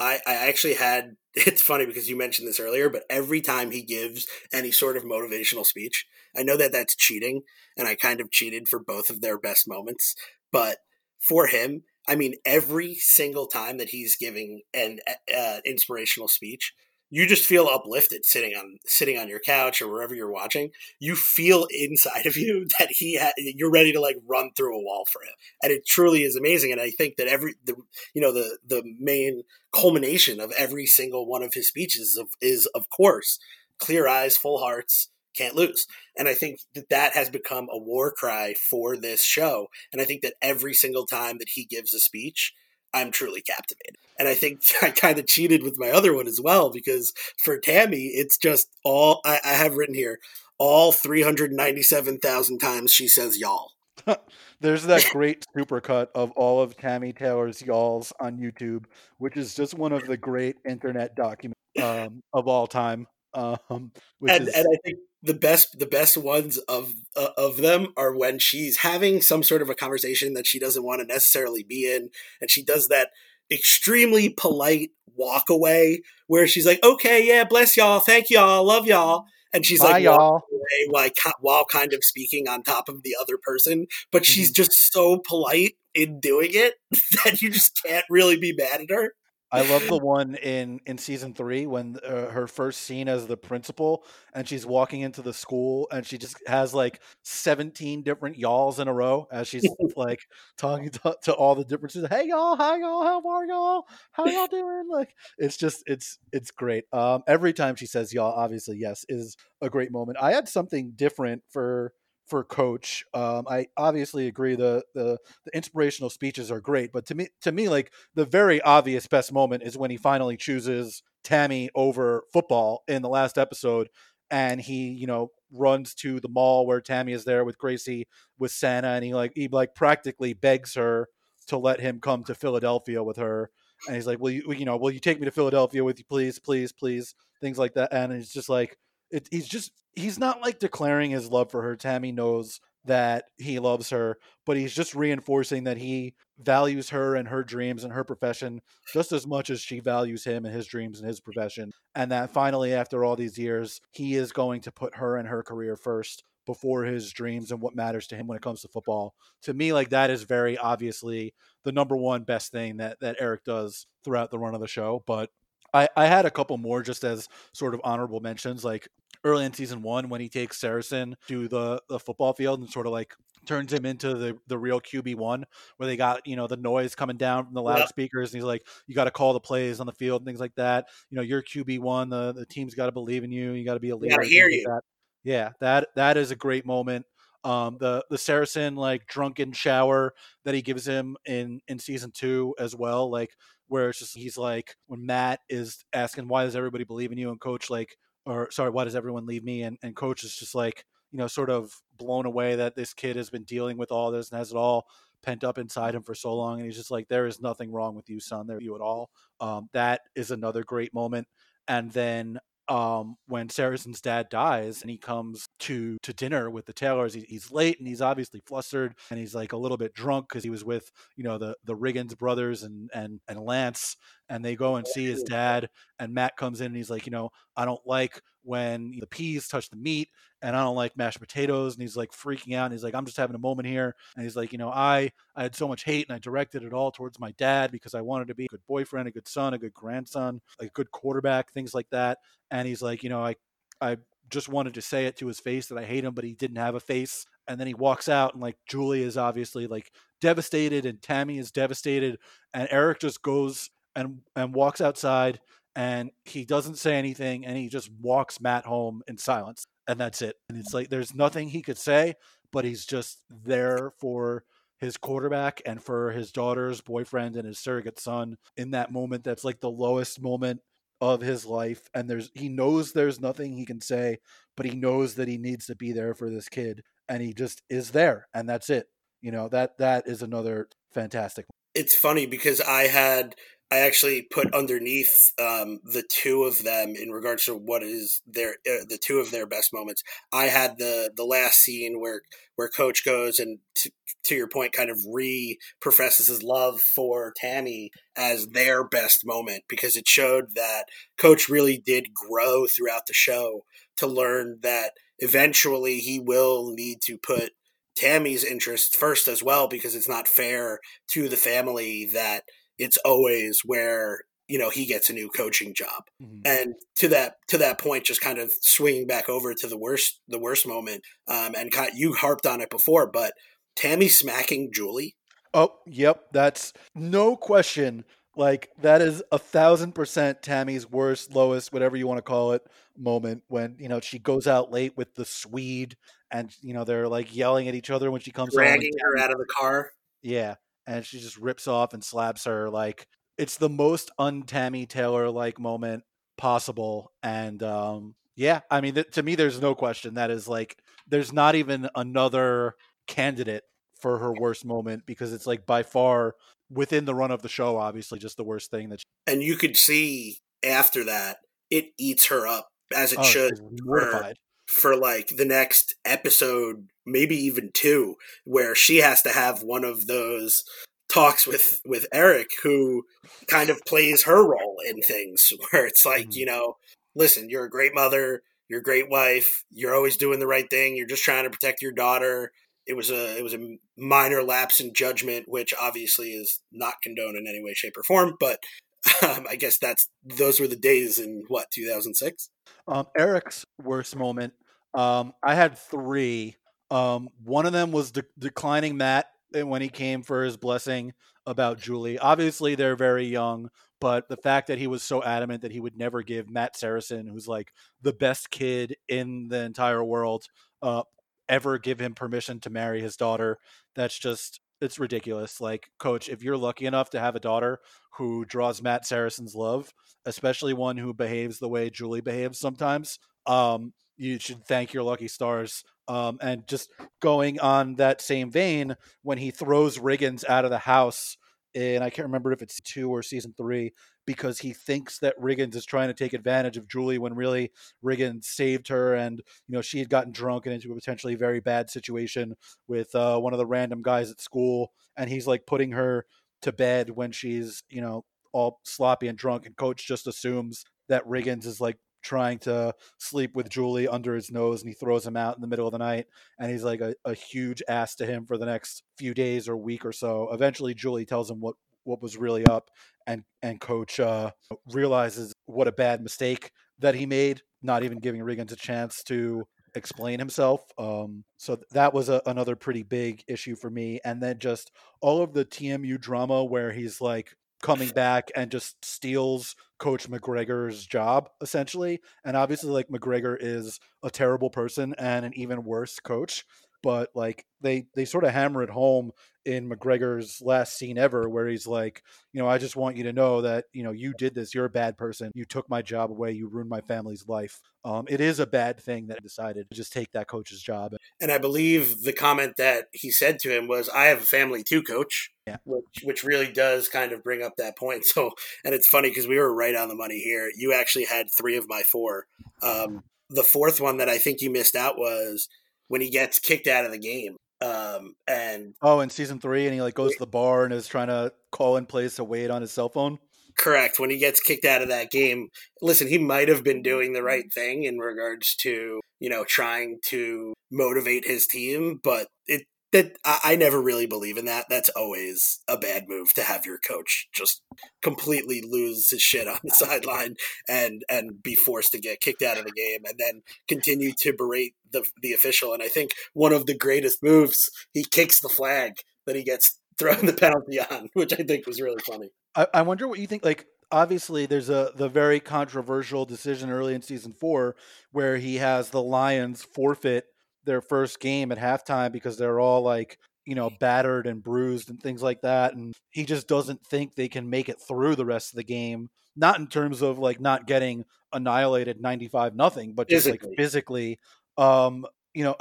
I, I actually had [laughs] it's funny because you mentioned this earlier but every time he gives any sort of motivational speech i know that that's cheating and i kind of cheated for both of their best moments but for him I mean, every single time that he's giving an uh, inspirational speech, you just feel uplifted sitting on sitting on your couch or wherever you're watching. You feel inside of you [laughs] that he ha- you're ready to like run through a wall for him, and it truly is amazing. And I think that every the you know the the main culmination of every single one of his speeches of, is of course clear eyes, full hearts, can't lose. And I think that that has become a war cry for this show. And I think that every single time that he gives a speech, I'm truly captivated. And I think [laughs] I kind of cheated with my other one as well because for Tami, it's just all I, I have written here all 397,000 times she says y'all. [laughs] There's that [laughs] great supercut of all of Tami Taylor's y'alls on YouTube, which is just one of the great internet documents um, of all time. Um, and, is... and I think the best the best ones of uh, of them are when she's having some sort of a conversation that she doesn't want to necessarily be in, and she does that extremely polite walk away where she's like, "Okay, yeah, bless y'all, thank y'all, love y'all." And she's Bye, like, y'all. Away, like while kind of speaking on top of the other person, but mm-hmm. she's just so polite in doing it [laughs] that you just can't really be mad at her. I love the [laughs] one in in season three when uh, her first scene as the principal, and she's walking into the school, and she just has like seventeen different y'alls in a row as she's [laughs] like talking to, to all the different students. Hey y'all, hi y'all, how are y'all? How y'all [laughs] doing? Like it's just it's it's great. Um, every time she says y'all, obviously yes, is a great moment. I had something different for for Coach. Um, I obviously agree the, the the inspirational speeches are great, but to me to me like the very obvious best moment is when he finally chooses Tami over football in the last episode, and he you know runs to the mall where Tami is there with Gracie with Santa, and he like he like practically begs her to let him come to Philadelphia with her. And he's like, "Will you, you know, will you take me to Philadelphia with you, please, please, please?" Things like that. And it's just like, it, he's just, he's not like declaring his love for her. Tami knows that he loves her, but he's just reinforcing that he values her and her dreams and her profession just as much as she values him and his dreams and his profession. And that finally, after all these years, he is going to put her and her career first before his dreams and what matters to him when it comes to football. To me, like that is very obviously the number one best thing that that Eric does throughout the run of the show. But I, I had a couple more just as sort of honorable mentions, like early in season one when he takes Saracen to the, the football field and sort of like turns him into the, the real QB one, where they got, you know, the noise coming down from the loudspeakers. And he's like, you got to call the plays on the field and things like that. You know, you're QB one, the, the team's got to believe in you. You got to be a leader. Hear you. Like that yeah, that that is a great moment. Um, the the Saracen like drunken shower that he gives him in in season two as well, like where it's just he's like when Matt is asking why does everybody believe in you and coach like or sorry why does everyone leave me? And and coach is just like you know sort of blown away that this kid has been dealing with all this and has it all pent up inside him for so long and he's just like there is nothing wrong with you son there you at all. Um, that is another great moment. And then um, when Saracen's dad dies and he comes to to dinner with the Taylors, he, he's late and he's obviously flustered and he's like a little bit drunk because he was with you know the the Riggins brothers and and and Lance and they go and see his dad and Matt comes in and he's like you know I don't like when the peas touch the meat and I don't like mashed potatoes and he's like freaking out and he's like I'm just having a moment here and he's like you know I I had so much hate and I directed it all towards my dad because I wanted to be a good boyfriend a good son a good grandson a good quarterback things like that and he's like you know I I just wanted to say it to his face that I hate him but he didn't have a face and then he walks out and like Julie is obviously like devastated and Tami is devastated and Eric just goes and and walks outside and he doesn't say anything and he just walks Matt home in silence and that's it. And it's mm. like there's nothing he could say, but he's just there for his quarterback and for his daughter's boyfriend and his surrogate son in that moment that's like the lowest moment of his life and there's he knows there's nothing he can say but he knows that he needs to be there for this kid and he just is there and that's it you know that that is another fantastic it's funny because i had I actually put underneath um, the two of them in regards to what is their uh, the two of their best moments. I had the the last scene where where Coach goes and t- to your point, kind of re professes his love for Tami as their best moment because it showed that Coach really did grow throughout the show to learn that eventually he will need to put Tami's interests first as well because it's not fair to the family that it's always where you know he gets a new coaching job. Mm-hmm. and to that to that point just kind of swinging back over to the worst the worst moment um, and kind of, you harped on it before but tami smacking julie? Oh yep that's no question. Like that is a thousand percent tami's worst lowest whatever you want to call it moment when you know she goes out late with the swede and you know they're like yelling at each other when she comes dragging her out of the car. Yeah and she just rips off and slaps her like it's the most untami Taylor like moment possible. And um, yeah, I mean, th- to me, there's no question that is like there's not even another candidate for her worst moment because it's like by far within the run of the show, obviously, just the worst thing that. She- and you could see after that, it eats her up as it oh, should. Mortified for like the next episode, maybe even two, where she has to have one of those talks with with Eric, who kind of plays her role in things, [laughs] where it's like, mm-hmm. you know, listen, you're a great mother, you're a great wife, you're always doing the right thing, you're just trying to protect your daughter. It was a it was a minor lapse in judgment, which obviously is not condoned in any way, shape, or form. But [laughs] um, I guess that's those were the days in what 2006. Um, Eric's worst moment. Um, I had three. Um, one of them was de- declining Matt eh, when he came for his blessing about Julie. Obviously, they're very young, but the fact that he was so adamant that he would never give Matt Saracen, who's like the best kid in the entire world, uh, ever give him permission to marry his daughter. That's just it's ridiculous. Like, coach, if you're lucky enough to have a daughter who draws Matt Saracen's love, especially one who behaves the way Julie behaves sometimes, um, you should thank your lucky stars. Um, and just going on that same vein, when he throws Riggins out of the house, and I can't remember if it's two or season three, because he thinks that Riggins is trying to take advantage of Julie when really Riggins saved her, and you know she had gotten drunk and into a potentially very bad situation with uh, one of the random guys at school, and he's like putting her to bed when she's you know all sloppy and drunk, and coach just assumes that Riggins is like trying to sleep with Julie under his nose and he throws him out in the middle of the night and he's like a, a huge ass to him for the next few days or week or so. Eventually Julie tells him what what was really up and and coach uh, realizes what a bad mistake that he made not even giving Riggins a chance to explain himself. Um, so that was a, another pretty big issue for me. And then just all of the TMU drama where he's like coming back and just steals coach McGregor's job essentially. And obviously like McGregor is a terrible person and an even worse coach, but like they they sort of hammer it home in McGregor's last scene ever where he's like, you know, I just want you to know that, you know, you did this, you're a bad person. You took my job away, you ruined my family's life. Um, it is a bad thing that decided to just take that coach's job. And I believe the comment that he said to him was, I have a family too, coach. Yeah. Which, which really does kind of bring up that point. [laughs] So, and it's funny because we were right on the money here. You actually had three of my four. Um, the fourth one that I think you missed out was when he gets kicked out of the game. Um, and oh, in season three, and he like goes to the bar and is trying to call in place to wait on his cell phone. Correct. When he gets kicked out of that game, listen, he might have been doing the right thing in regards to you know trying to motivate his team, but it that I, I, never really believe in that. That's always a bad move to have your coach just completely lose his shit on the [laughs] sideline and and be forced to get kicked out of the game and then continue to berate the the official. And I think one of the greatest moves, he kicks the flag that he gets thrown the penalty on, [laughs] which I think was really funny. I, I wonder what you think. Like obviously there's a the very controversial decision early in season four where he has the Lions forfeit their first game at halftime because they're all like you know battered and bruised and things like that and he just doesn't think they can make it through the rest of the game not in terms of like not getting annihilated 95 nothing but just physically. like physically um you know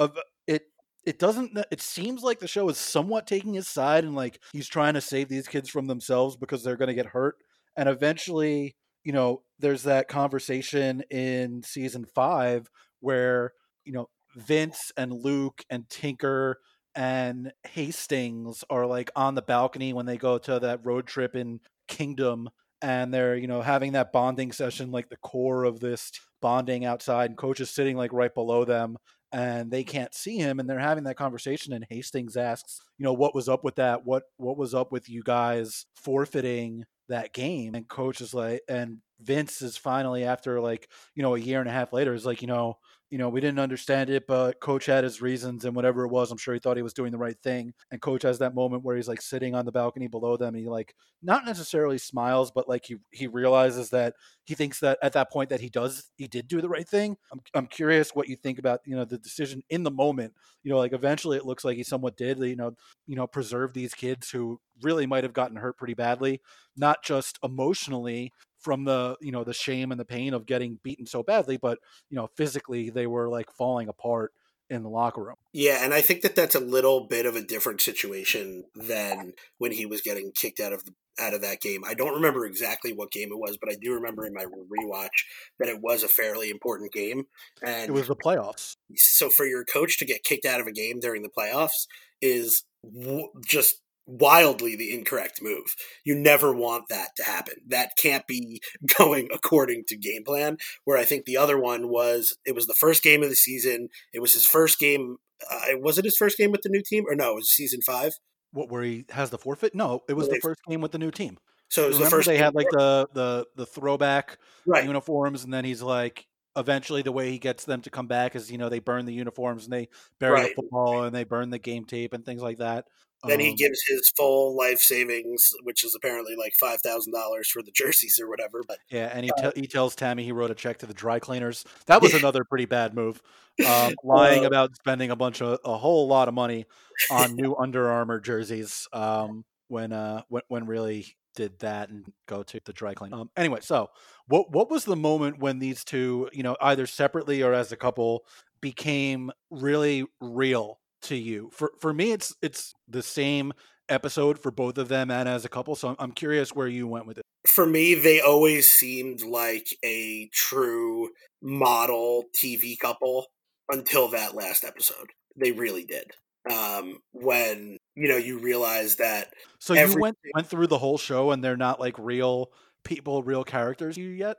it it doesn't it seems like the show is somewhat taking his side and like he's trying to save these kids from themselves because they're going to get hurt and eventually you know there's that conversation in season 5 where you know Vince and Luke and Tinker and Hastings are like on the balcony when they go to that road trip in Kingdom and they're, you know, having that bonding session, like the core of this bonding outside, and coach is sitting like right below them and they can't see him and they're having that conversation and Hastings asks, you know, what was up with that? What what was up with you guys forfeiting that game? And coach is like and Vince is finally after like, you know, a year and a half later is like, you know, you know, we didn't understand it, but coach had his reasons and whatever it was, I'm sure he thought he was doing the right thing. And coach has that moment where he's like sitting on the balcony below them and he like not necessarily smiles, but like he he realizes that he thinks that at that point that he does he did do the right thing. I'm I'm curious what you think about, you know, the decision in the moment. You know, like eventually it looks like he somewhat did, you know, you know, preserve these kids who really might have gotten hurt pretty badly, not just emotionally, from the you know the shame and the pain of getting beaten so badly but you know physically they were like falling apart in the locker room. Yeah and i think that that's a little bit of a different situation than when he was getting kicked out of the out of that game. I don't remember exactly what game it was but i do remember in my rewatch that it was a fairly important game and it was the playoffs. so for your coach to get kicked out of a game during the playoffs is w- just wildly the incorrect move. You never want that to happen. That can't be [laughs] going according to game plan. Where I think the other one was it was the first game of the season. It was his first game. Uh, was it his first game with the new team or no? It was season five. What where he has the forfeit? No, it was the first game with the new team. So it was Remember the first. They had like the the the throwback right. uniforms, and then he's like, eventually the way he gets them to come back is you know they burn the uniforms and they bury right. the football and they burn the game tape and things like that Then he Um, gives his full life savings, which is apparently like five thousand dollars for the jerseys or whatever. But Yeah, and he, te- he tells Tami he wrote a check to the dry cleaners. That was [laughs] another pretty bad move. Um, lying Uh, about spending a bunch of a whole lot of money on new Under Armour jerseys um, when uh when, when really did that and go to the dry clean. Um, anyway, so what what was the moment when these two, you know, either separately or as a couple, became really real to you? For for me, it's it's the same episode for both of them and as a couple. So I'm, I'm curious where you went with it. for me, they always seemed like a true model TV couple until that last episode. They really did. Um, when you know you realize that So you Every- went went through the whole show and they're not like real people, real characters you yet?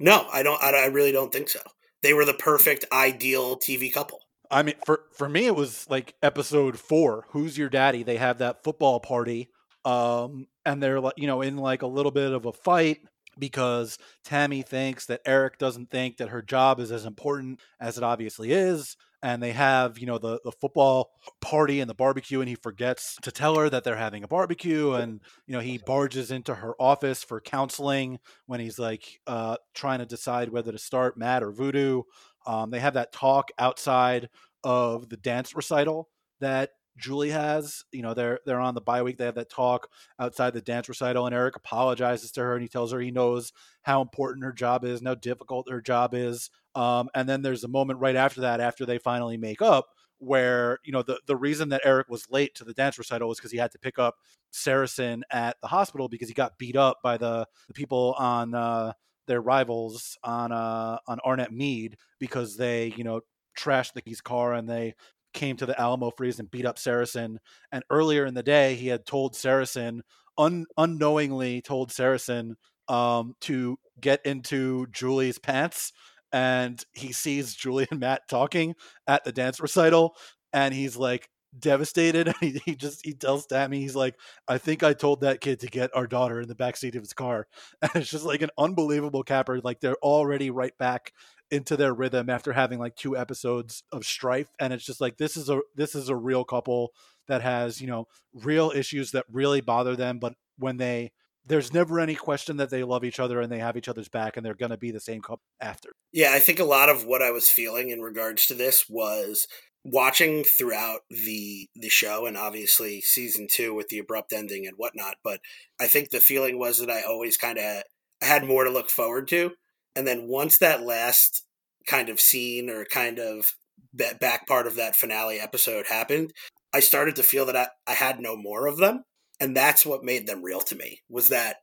no, I don't. I, I really don't think so. They were the perfect, ideal TV couple. I mean, for for me, it was like episode four. Who's your daddy? They have that football party, um, and they're like, you know, in like a little bit of a fight because Tami thinks that Eric doesn't think that her job is as important as it obviously is. And they have, you know, the, the football party and the barbecue, and he forgets to tell her that they're having a barbecue. And, you know, he barges into her office for counseling when he's like uh, trying to decide whether to start Matt or Voodoo. Um, they have that talk outside of the dance recital that Julie has. You know, they're they're on the bye week. They have that talk outside the dance recital, and Eric apologizes to her and he tells her he knows how important her job is and how difficult her job is. Um, and then there's a moment right after that, after they finally make up, where you know the the reason that Eric was late to the dance recital was because he had to pick up Saracen at the hospital because he got beat up by the the people on uh, their rivals on uh, on Arnett Mead because they you know trashed the car and they came to the Alamo Freeze and beat up Saracen. And earlier in the day, he had told Saracen, un- unknowingly told Saracen um, to get into Julie's pants. And he sees Julie and Matt talking at the dance recital, and he's like devastated. [laughs] He, he just he tells Tami, he's like, "I think I told that kid to get our daughter in the backseat of his car." [laughs] And it's just like an unbelievable capper. Like they're already right back into their rhythm after having like two episodes of strife and it's just like this is a this is a real couple that has you know real issues that really bother them but when they there's never any question that they love each other and they have each other's back and they're going to be the same couple after Yeah, I think a lot of what I was feeling in regards to this was watching throughout the the show and obviously season two with the abrupt ending and whatnot. But I think the feeling was that I always kind of had more to look forward to, and then once that last kind of scene or kind of ba- back part of that finale episode happened, I started to feel that I, I had no more of them, and that's what made them real to me. Was that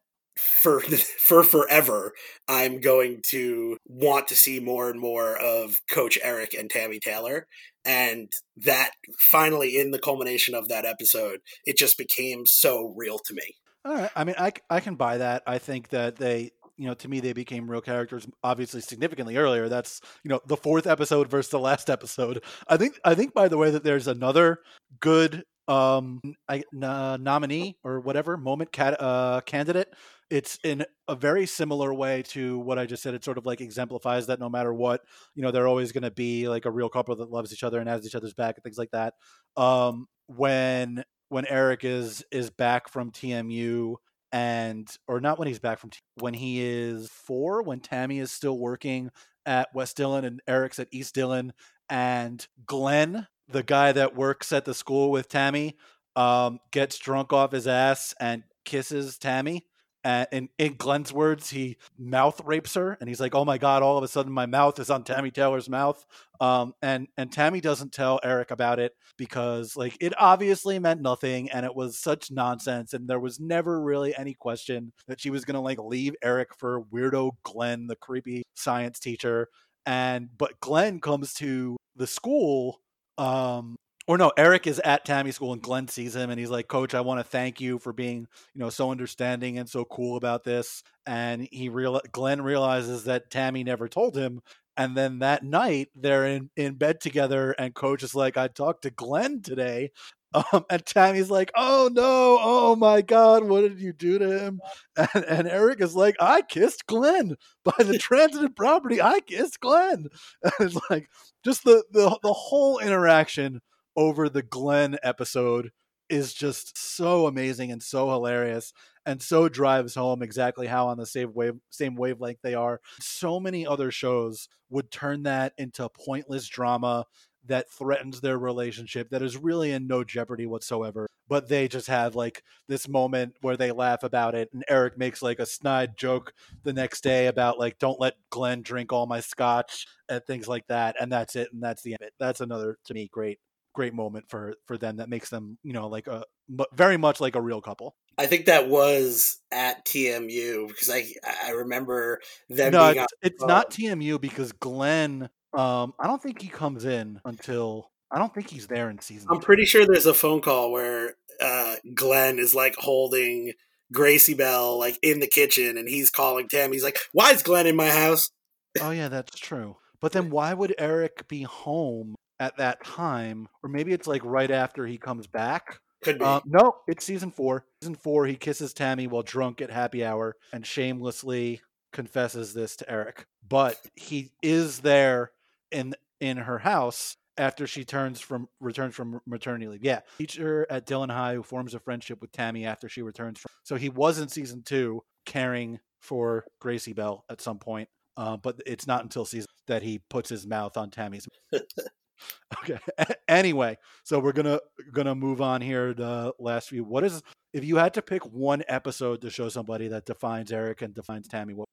for [laughs] for forever I'm going to want to see more and more of Coach Eric and Tami Taylor. And that finally, in the culmination of that episode, it just became so real to me. all right i mean i, I can buy that i think that they you know to me they became real characters obviously significantly earlier that's you know the fourth episode versus the last episode i think i think by the way that there's another good um I, uh, nominee or whatever moment cat, uh, candidate it's in a very similar way to what i just said it sort of like exemplifies that no matter what you know they're always going to be like a real couple that loves each other and has each other's back and things like that. Um when when eric is is back from tmu and or not when he's back from T- when he is four when tami is still working at west dillon and eric's at east dillon and glenn the guy that works at the school with tami um, gets drunk off his ass and kisses tami and in, in glenn's words he mouth rapes her and he's like oh my god all of a sudden my mouth is on tami taylor's mouth. Um, and and tami doesn't tell eric about it because like it obviously meant nothing and it was such nonsense and there was never really any question that she was to like leave eric for weirdo glenn the creepy science teacher. And but glenn comes to the school um or no eric is at tami's school and glenn sees him and he's like coach i want to thank you for being you know so understanding and so cool about this. And he real glenn realizes that tami never told him. And then that night they're in, in bed together and coach is like i talked to glenn today. Um, and tami's like oh no. Oh my god. What did you do to him? And, and eric is like i kissed glenn by the [laughs] transited property. I kissed glenn. And it's like just the, the the whole interaction over the glenn episode is just so amazing and so hilarious and so drives home exactly how on the same wave same wavelength they are. So many other shows would turn that into pointless drama that threatens their relationship that is really in no jeopardy whatsoever. But they just have like this moment where they laugh about it, and Eric makes like a snide joke the next day about like, "Don't let Glenn drink all my scotch" and things like that, and that's it, and that's the end. That's another to me great great moment for for them that makes them you know like a very much like a real couple. I think that was at TMU because I I remember them. No, it's, it's not TMU because Glenn um, I don't think he comes in until I don't think he's there in season. I'm two. pretty sure there's a phone call where uh, Glenn is like holding Gracie Belle like in the kitchen, and he's calling Tam. He's like, "Why is Glenn in my house?" oh yeah, that's true. But then [laughs] why would Eric be home at that time? Or maybe it's like right after he comes back. Could be. Uh, no, it's season four. Season four, he kisses Tami while drunk at happy hour and shamelessly confesses this to Eric. But he is there in in her house after she turns from returns from maternity leave. Yeah, teacher at Dillon High who forms a friendship with Tami after she returns from. So he was in season two caring for Gracie Belle at some point, uh, but it's not until season that he puts his mouth on Tami's. [laughs] [laughs] okay. anyway, so we're gonna gonna move on here. The last few. What is if you had to pick one episode to show somebody that defines Eric and defines Tami? What?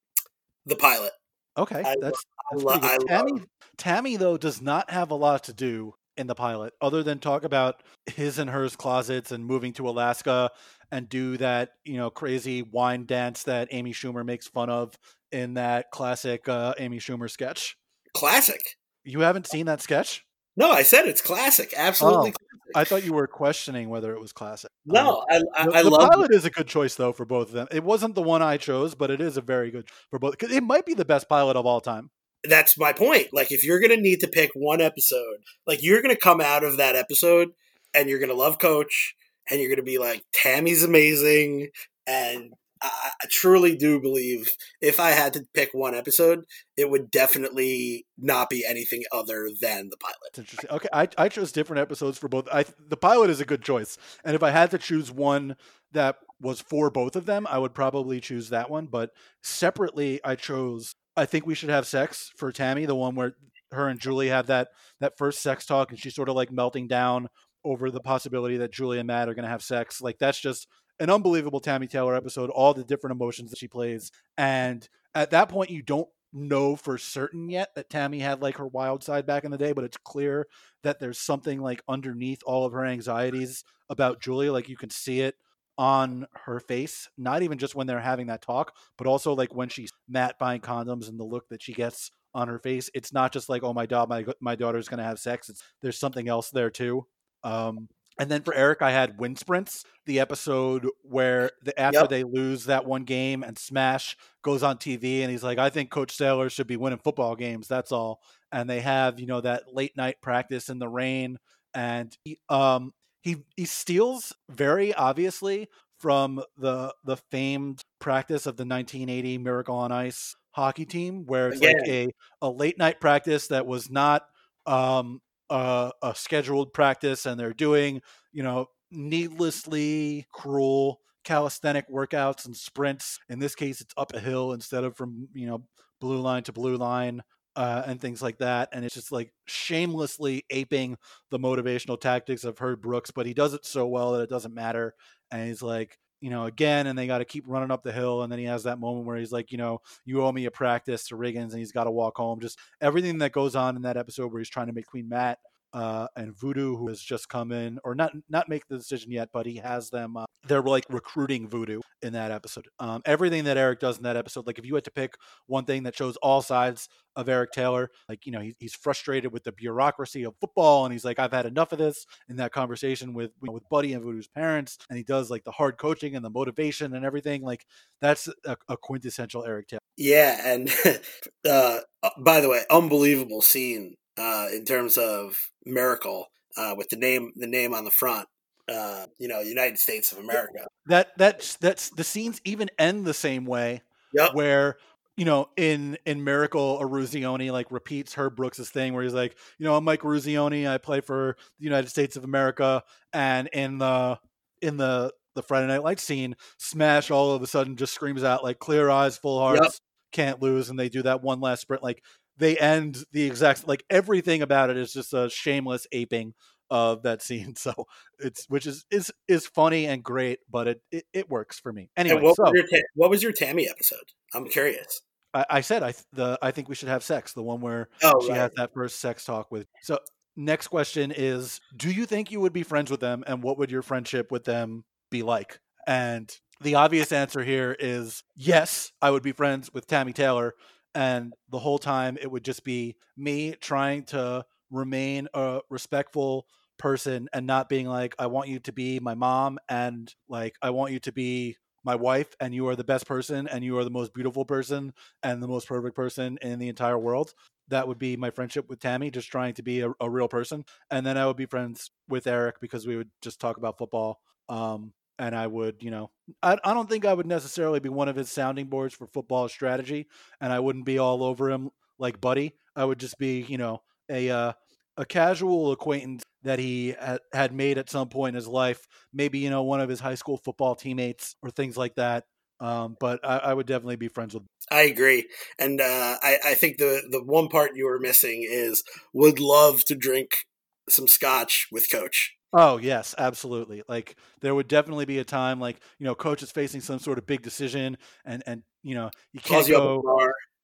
The pilot. Okay, I, that's, that's I, I Tami. Love. Tami though does not have a lot to do in the pilot other than talk about his and hers closets and moving to Alaska and do that you know crazy wine dance that Amy Schumer makes fun of in that classic uh, Amy Schumer sketch. Classic. You haven't seen that sketch? No, I said it's classic. Absolutely. Oh, I thought you were questioning whether it was classic. No, um, I, I, the, I the love pilot is a good choice though for both of them. It wasn't the one I chose, but it is a very good for both. It might be the best pilot of all time. That's my point. Like, if you're gonna need to pick one episode, like you're gonna come out of that episode and you're gonna love Coach, and you're gonna be like, Tami's amazing, and I, I truly do believe if I had to pick one episode, it would definitely not be anything other than the pilot. That's interesting. Okay, I, I chose different episodes for both. I the pilot is a good choice, and if I had to choose one that was for both of them, I would probably choose that one. But separately, I chose. I think we should have sex for Tami, the one where her and Julie have that that first sex talk, and she's sort of like melting down over the possibility that Julie and Matt are going to have sex. Like that's just an unbelievable Tami Taylor episode, all the different emotions that she plays. And at that point, you don't know for certain yet that Tami had like her wild side back in the day, but it's clear that there's something like underneath all of her anxieties about Julia. Like you can see it on her face, not even just when they're having that talk, but also like when she's Matt buying condoms and the look that she gets on her face. It's not just like, oh my god, my my daughter's gonna have sex. It's there's something else there too. Um, and then for Eric, I had Wind Sprints, the episode where the, after yep. they lose that one game and Smash goes on TV and he's like, I think Coach Saylor should be winning football games. That's all. And they have, you know, that late night practice in the rain. And he, um, he, he steals very obviously from the the famed practice of the 1980 Miracle on Ice hockey team, where it's Again. like a, a late night practice that was not um, a, a scheduled practice and they're doing, you know, needlessly cruel calisthenic workouts and sprints. In this case, it's up a hill instead of from, you know, blue line to blue line. Uh, and things like that. And it's just like shamelessly aping the motivational tactics of Herb Brooks, but he does it so well that it doesn't matter. And he's like, you know, again, and they got to keep running up the hill. And then he has that moment where he's like, you know, you owe me a practice to Riggins, and he's got to walk home. Just everything that goes on in that episode where he's trying to make Queen Matt uh, and Voodoo, who has just come in, or not not make the decision yet, but he has them. Uh, they're like recruiting Voodoo in that episode. Um, everything that Eric does in that episode, like if you had to pick one thing that shows all sides of Eric Taylor, like you know he, he's frustrated with the bureaucracy of football, and he's like, I've had enough of this. In that conversation with you know, with Buddy and Voodoo's parents, and he does like the hard coaching and the motivation and everything. Like that's a, a quintessential Eric Taylor. Yeah, and [laughs] uh, by the way, unbelievable scene uh, in terms of Miracle uh, with the name the name on the front. Uh, you know, United States of America. That that's that's the scenes even end the same way. Yep. Where you know, in in Miracle, Eruzione like repeats Herb Brooks' thing where he's like, you know, I'm Mike Eruzione, I play for the United States of America, and in the in the the Friday Night Lights scene, Smash all of a sudden just screams out like clear eyes, full hearts, yep. can't lose, and they do that one last sprint. Like they end the exact like everything about it is just a shameless aping of that scene. [laughs] So it's which is is is funny and great, but it it, it works for me. Anyway, what, so, was your, what was your Tami episode? I'm curious. I, I said I the I think we should have sex. The one where oh, she right. has that first sex talk with. So next question is: Do you think you would be friends with them, and what would your friendship with them be like? And the obvious answer here is yes, I would be friends with Tammy Taylor. And the whole time it would just be me trying to remain a respectful person and not being like, I want you to be my mom and like, I want you to be my wife and you are the best person and you are the most beautiful person and the most perfect person in the entire world. That would be my friendship with Tami, just trying to be a, a real person. And then I would be friends with Eric because we would just talk about football. Um, and I would, you know, I, I don't think I would necessarily be one of his sounding boards for football strategy, and I wouldn't be all over him like Buddy. I would just be, you know, a uh, a casual acquaintance that he had made at some point in his life, maybe you know one of his high school football teammates or things like that. Um, but I, I, would definitely be friends with. I agree, and uh, I, I think the the one part you were missing is would love to drink some scotch with Coach. Oh yes, absolutely. Like there would definitely be a time like you know coach is facing some sort of big decision and and you know you can't go.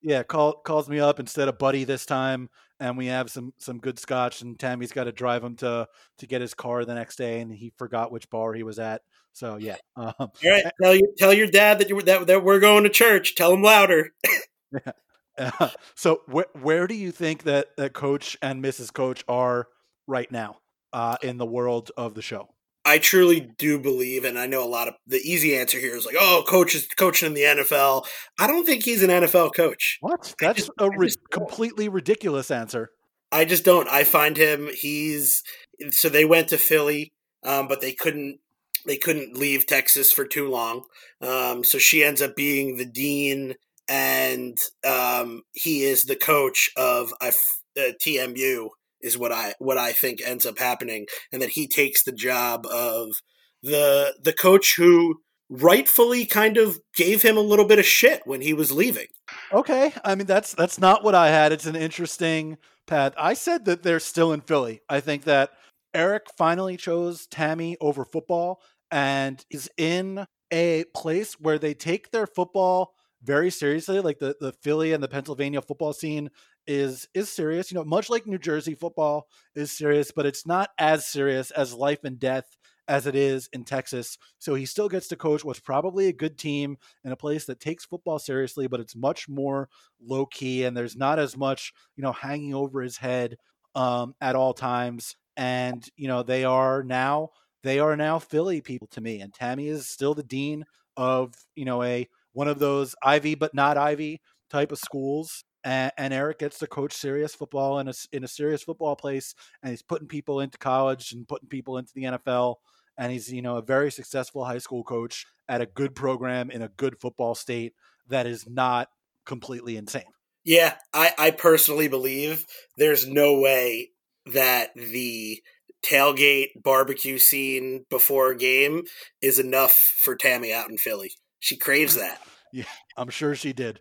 Yeah, call calls me up instead of Buddy this time, and we have some some good scotch. And Tami's got to drive him to to get his car the next day, and he forgot which bar he was at. So yeah. [laughs] Um, All right, tell you tell your dad that you that, that we're going to church. Tell him louder. yeah. Uh, [laughs] so wh- where do you think that, that Coach and Mrs. Coach are right now uh, in the world of the show? I truly do believe, and I know a lot of the easy answer here is like, oh, coach is coaching in the NFL. I don't think he's an NFL coach. What? That's just, a ri- completely ridiculous answer. I just don't. I find him. He's so they went to Philly, um, but they couldn't. They couldn't leave Texas for too long. Um, so she ends up being the dean, and um, he is the coach of uh, TMU is what I what I think ends up happening, and that he takes the job of the the coach who rightfully kind of gave him a little bit of shit when he was leaving. Okay, I mean that's that's not what I had. It's an interesting path. I said that they're still in Philly. I think that Eric finally chose Tami over football and is in a place where they take their football very seriously. Like the, the Philly and the Pennsylvania football scene is is serious. You know, much like New Jersey football is serious, but it's not as serious as life and death as it is in Texas. So he still gets to coach what's probably a good team in a place that takes football seriously, but it's much more low key and there's not as much, you know, hanging over his head um, at all times. And, you know, they are now they are now Philly people to me. And Tami is still the dean of, you know, a one of those Ivy but not Ivy type of schools and, and, Eric gets to coach serious football in a in a serious football place, and he's putting people into college and putting people into the NFL, and he's you know a very successful high school coach at a good program in a good football state that is not completely insane. Yeah, I, I personally believe there's no way that the tailgate barbecue scene before a game is enough for Tami out in Philly. She craves that. [laughs] yeah, I'm sure she did.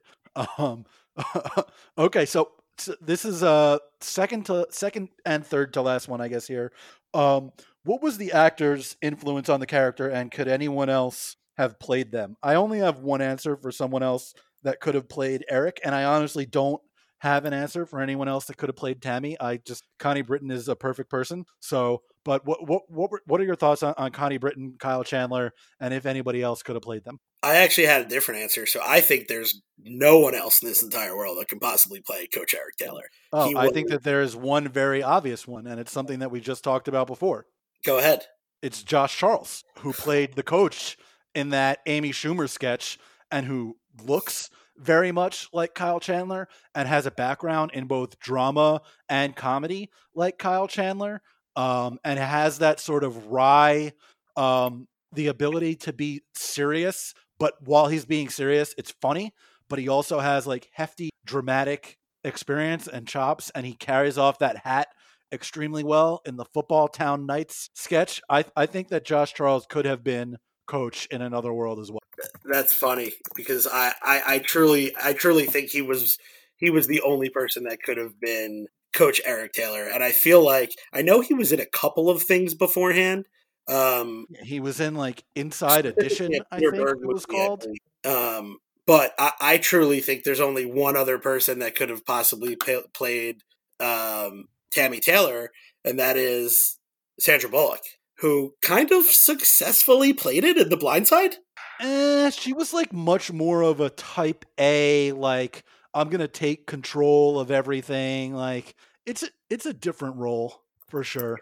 Um, [laughs] okay, so, so, this is uh second to second and third to last one, I guess. Here, um, what was the actor's influence on the character, and could anyone else have played them? I only have one answer for someone else that could have played Eric, and I honestly don't have an answer for anyone else that could have played Tami. I just Connie Britton is a perfect person. So, but what what what what are your thoughts on, on Connie Britton, Kyle Chandler, and if anybody else could have played them? I actually had a different answer. So I think there's no one else in this entire world that can possibly play Coach Eric oh, Taylor. Oh, I think that there is one very obvious one, and it's something that we just talked about before. Go ahead. It's Josh Charles, who played the coach in that Amy Schumer sketch and who looks very much like Kyle Chandler and has a background in both drama and comedy like Kyle Chandler um, and has that sort of wry, um, the ability to be serious, but while he's being serious, it's funny. but he also has like hefty dramatic experience and chops, and he carries off that hat extremely well in the Football Town Nights sketch. I I think that Josh Charles could have been coach in another world as well. That's funny because I, I, I truly I truly think he was he was the only person that could have been Coach Eric Taylor, and I feel like I know he was in a couple of things beforehand. Um, he was in like Inside Edition, I think it was called. Um, but I, I, truly think there's only one other person that could have possibly played um, Tami Taylor, and that is Sandra Bullock, who kind of successfully played it in The Blind Side. Eh, she was like much more of a type A, like I'm gonna take control of everything. Like it's a, it's a different role for sure.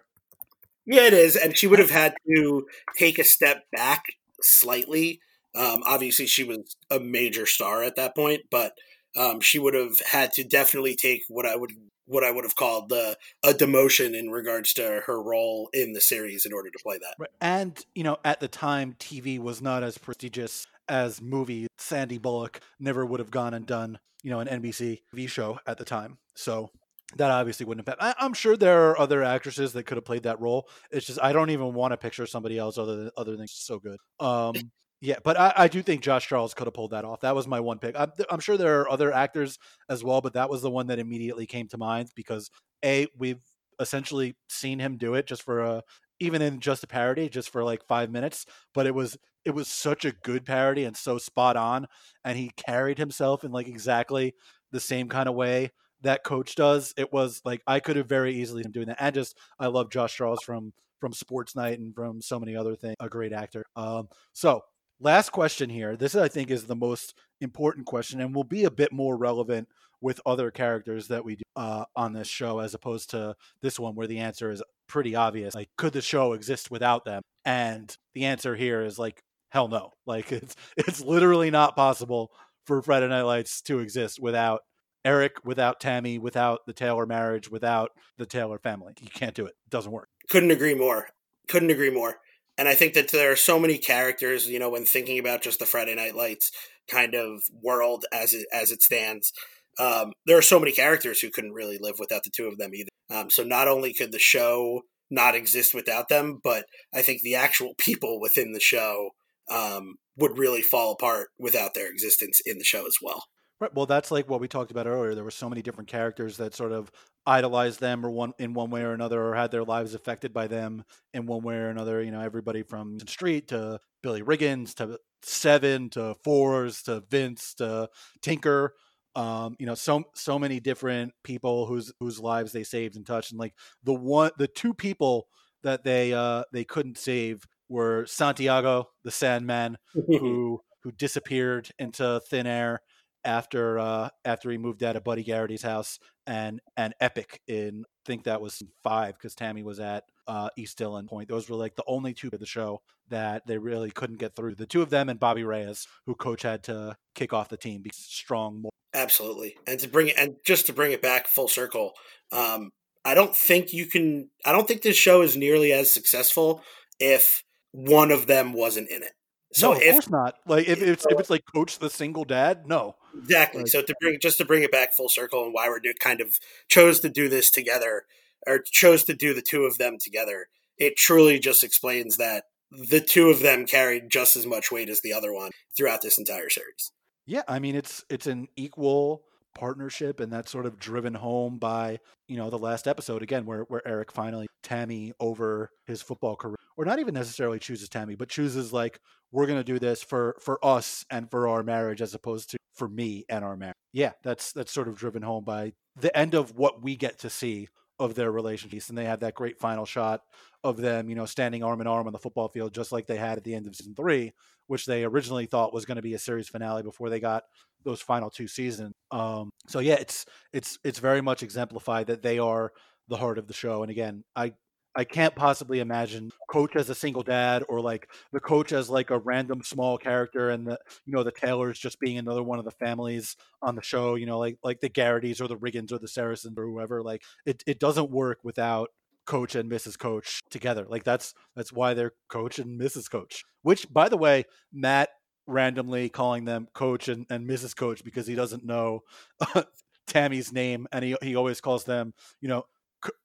Yeah, it is, and she would have had to take a step back slightly. Um, obviously, she was a major star at that point, but um, she would have had to definitely take what I would what I would have called the a demotion in regards to her role in the series in order to play that. Right. And you know, at the time, TV was not as prestigious as movie. Sandy Bullock never would have gone and done you know an NBC TV show at the time, so that obviously wouldn't have. Been. I, am sure there are other actresses that could have played that role. It's just I don't even want to picture somebody else other than other than so good. Um, yeah, but I, I, do think Josh Charles could have pulled that off. That was my one pick. I'm, I'm, sure there are other actors as well, but that was the one that immediately came to mind because a we've essentially seen him do it just for a even in just a parody, just for like five minutes. But it was it was such a good parody and so spot on, and he carried himself in like exactly the same kind of way that coach does. It was like I could have very easily been doing that, and just I love Josh Charles from from Sports Night and from so many other things. A great actor. Um, so last question here. This I think is the most important question, and will be a bit more relevant with other characters that we do uh, on this show, as opposed to this one where the answer is pretty obvious. Like, could the show exist without them? And the answer here is like, hell no. [laughs] Like, it's it's literally not possible for Friday Night Lights to exist without Eric, without Tami, without the Taylor marriage, without the Taylor family. You can't do it. It doesn't work. Couldn't agree more. Couldn't agree more. And I think that there are so many characters, you know, when thinking about just the Friday Night Lights kind of world as it as it stands, um, there are so many characters who couldn't really live without the two of them either. Um, so not only could the show not exist without them, but I think the actual people within the show um, would really fall apart without their existence in the show as well. Right. Well, that's like what we talked about earlier. There were so many different characters that sort of idolized them or one in one way or another or had their lives affected by them in one way or another. You know, everybody from Street to Billy Riggins to Seven to Fours to Vince to Tinker. Um, you know, so so many different people whose whose lives they saved and touched. And like the one the two people that they uh they couldn't save were Santiago, the Sandman, [laughs] who who disappeared into thin air after uh, after he moved out of Buddy Garrity's house, and and Epyc in I think that was five because Tami was at uh, East Dillon Point. Those were like the only two of the show that they really couldn't get through. The two of them and Bobby Reyes, who coach had to kick off the team, be strong more. Absolutely, and to bring it and just to bring it back full circle, um, I don't think you can. I don't think this show is nearly as successful if one of them wasn't in it. So no, of if, course not. Like if it's if it's like coach the single dad, no. Exactly. Like, so to bring just to bring it back full circle and why we're do, kind of chose to do this together or chose to do the two of them together, it truly just explains that the two of them carried just as much weight as the other one throughout this entire series. Yeah, I mean it's it's an equal partnership and that's sort of driven home by you know the last episode again where, where eric finally tami over his football career or not even necessarily chooses tami but chooses like we're going to do this for for us and for our marriage as opposed to for me and our marriage yeah that's that's sort of driven home by the end of what we get to see of their relationship and they have that great final shot of them you know standing arm in arm on the football field just like they had at the end of season three which they originally thought was going to be a series finale before they got those final two seasons. Um, so yeah, it's it's it's very much exemplified that they are the heart of the show. And again, I I can't possibly imagine coach as a single dad or like the coach as like a random small character and the you know the Taylors just being another one of the families on the show, you know, like like the Garritys or the Riggins or the Saracens or whoever. Like it, it doesn't work without coach and Mrs. Coach together. Like that's that's why they're coach and Mrs. Coach. Which by the way, Matt randomly calling them Coach and, and Mrs. Coach because he doesn't know [laughs] Tami's name, and he he always calls them, you know,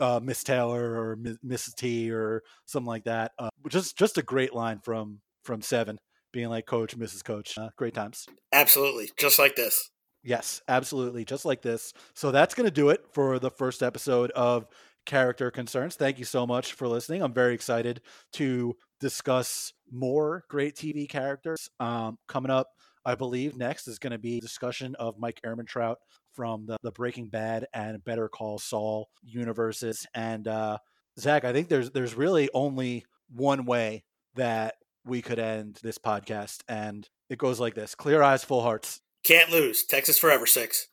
uh, Miss Taylor or Mrs. T or something like that. Uh, just just a great line from from Seven, being like Coach, Mrs. Coach. Uh, great times. Absolutely, just like this. Yes, absolutely, just like this. So that's going to do it for the first episode of Character Concerns. Thank you so much for listening. I'm very excited to discuss more great TV characters. Um, coming up, I believe next is going to be discussion of Mike Ehrmantraut from the, the Breaking Bad and Better Call Saul universes. And uh, Zach, I think there's there's really only one way that we could end this podcast, and it goes like this: clear eyes, full hearts. Can't lose. Texas forever, six.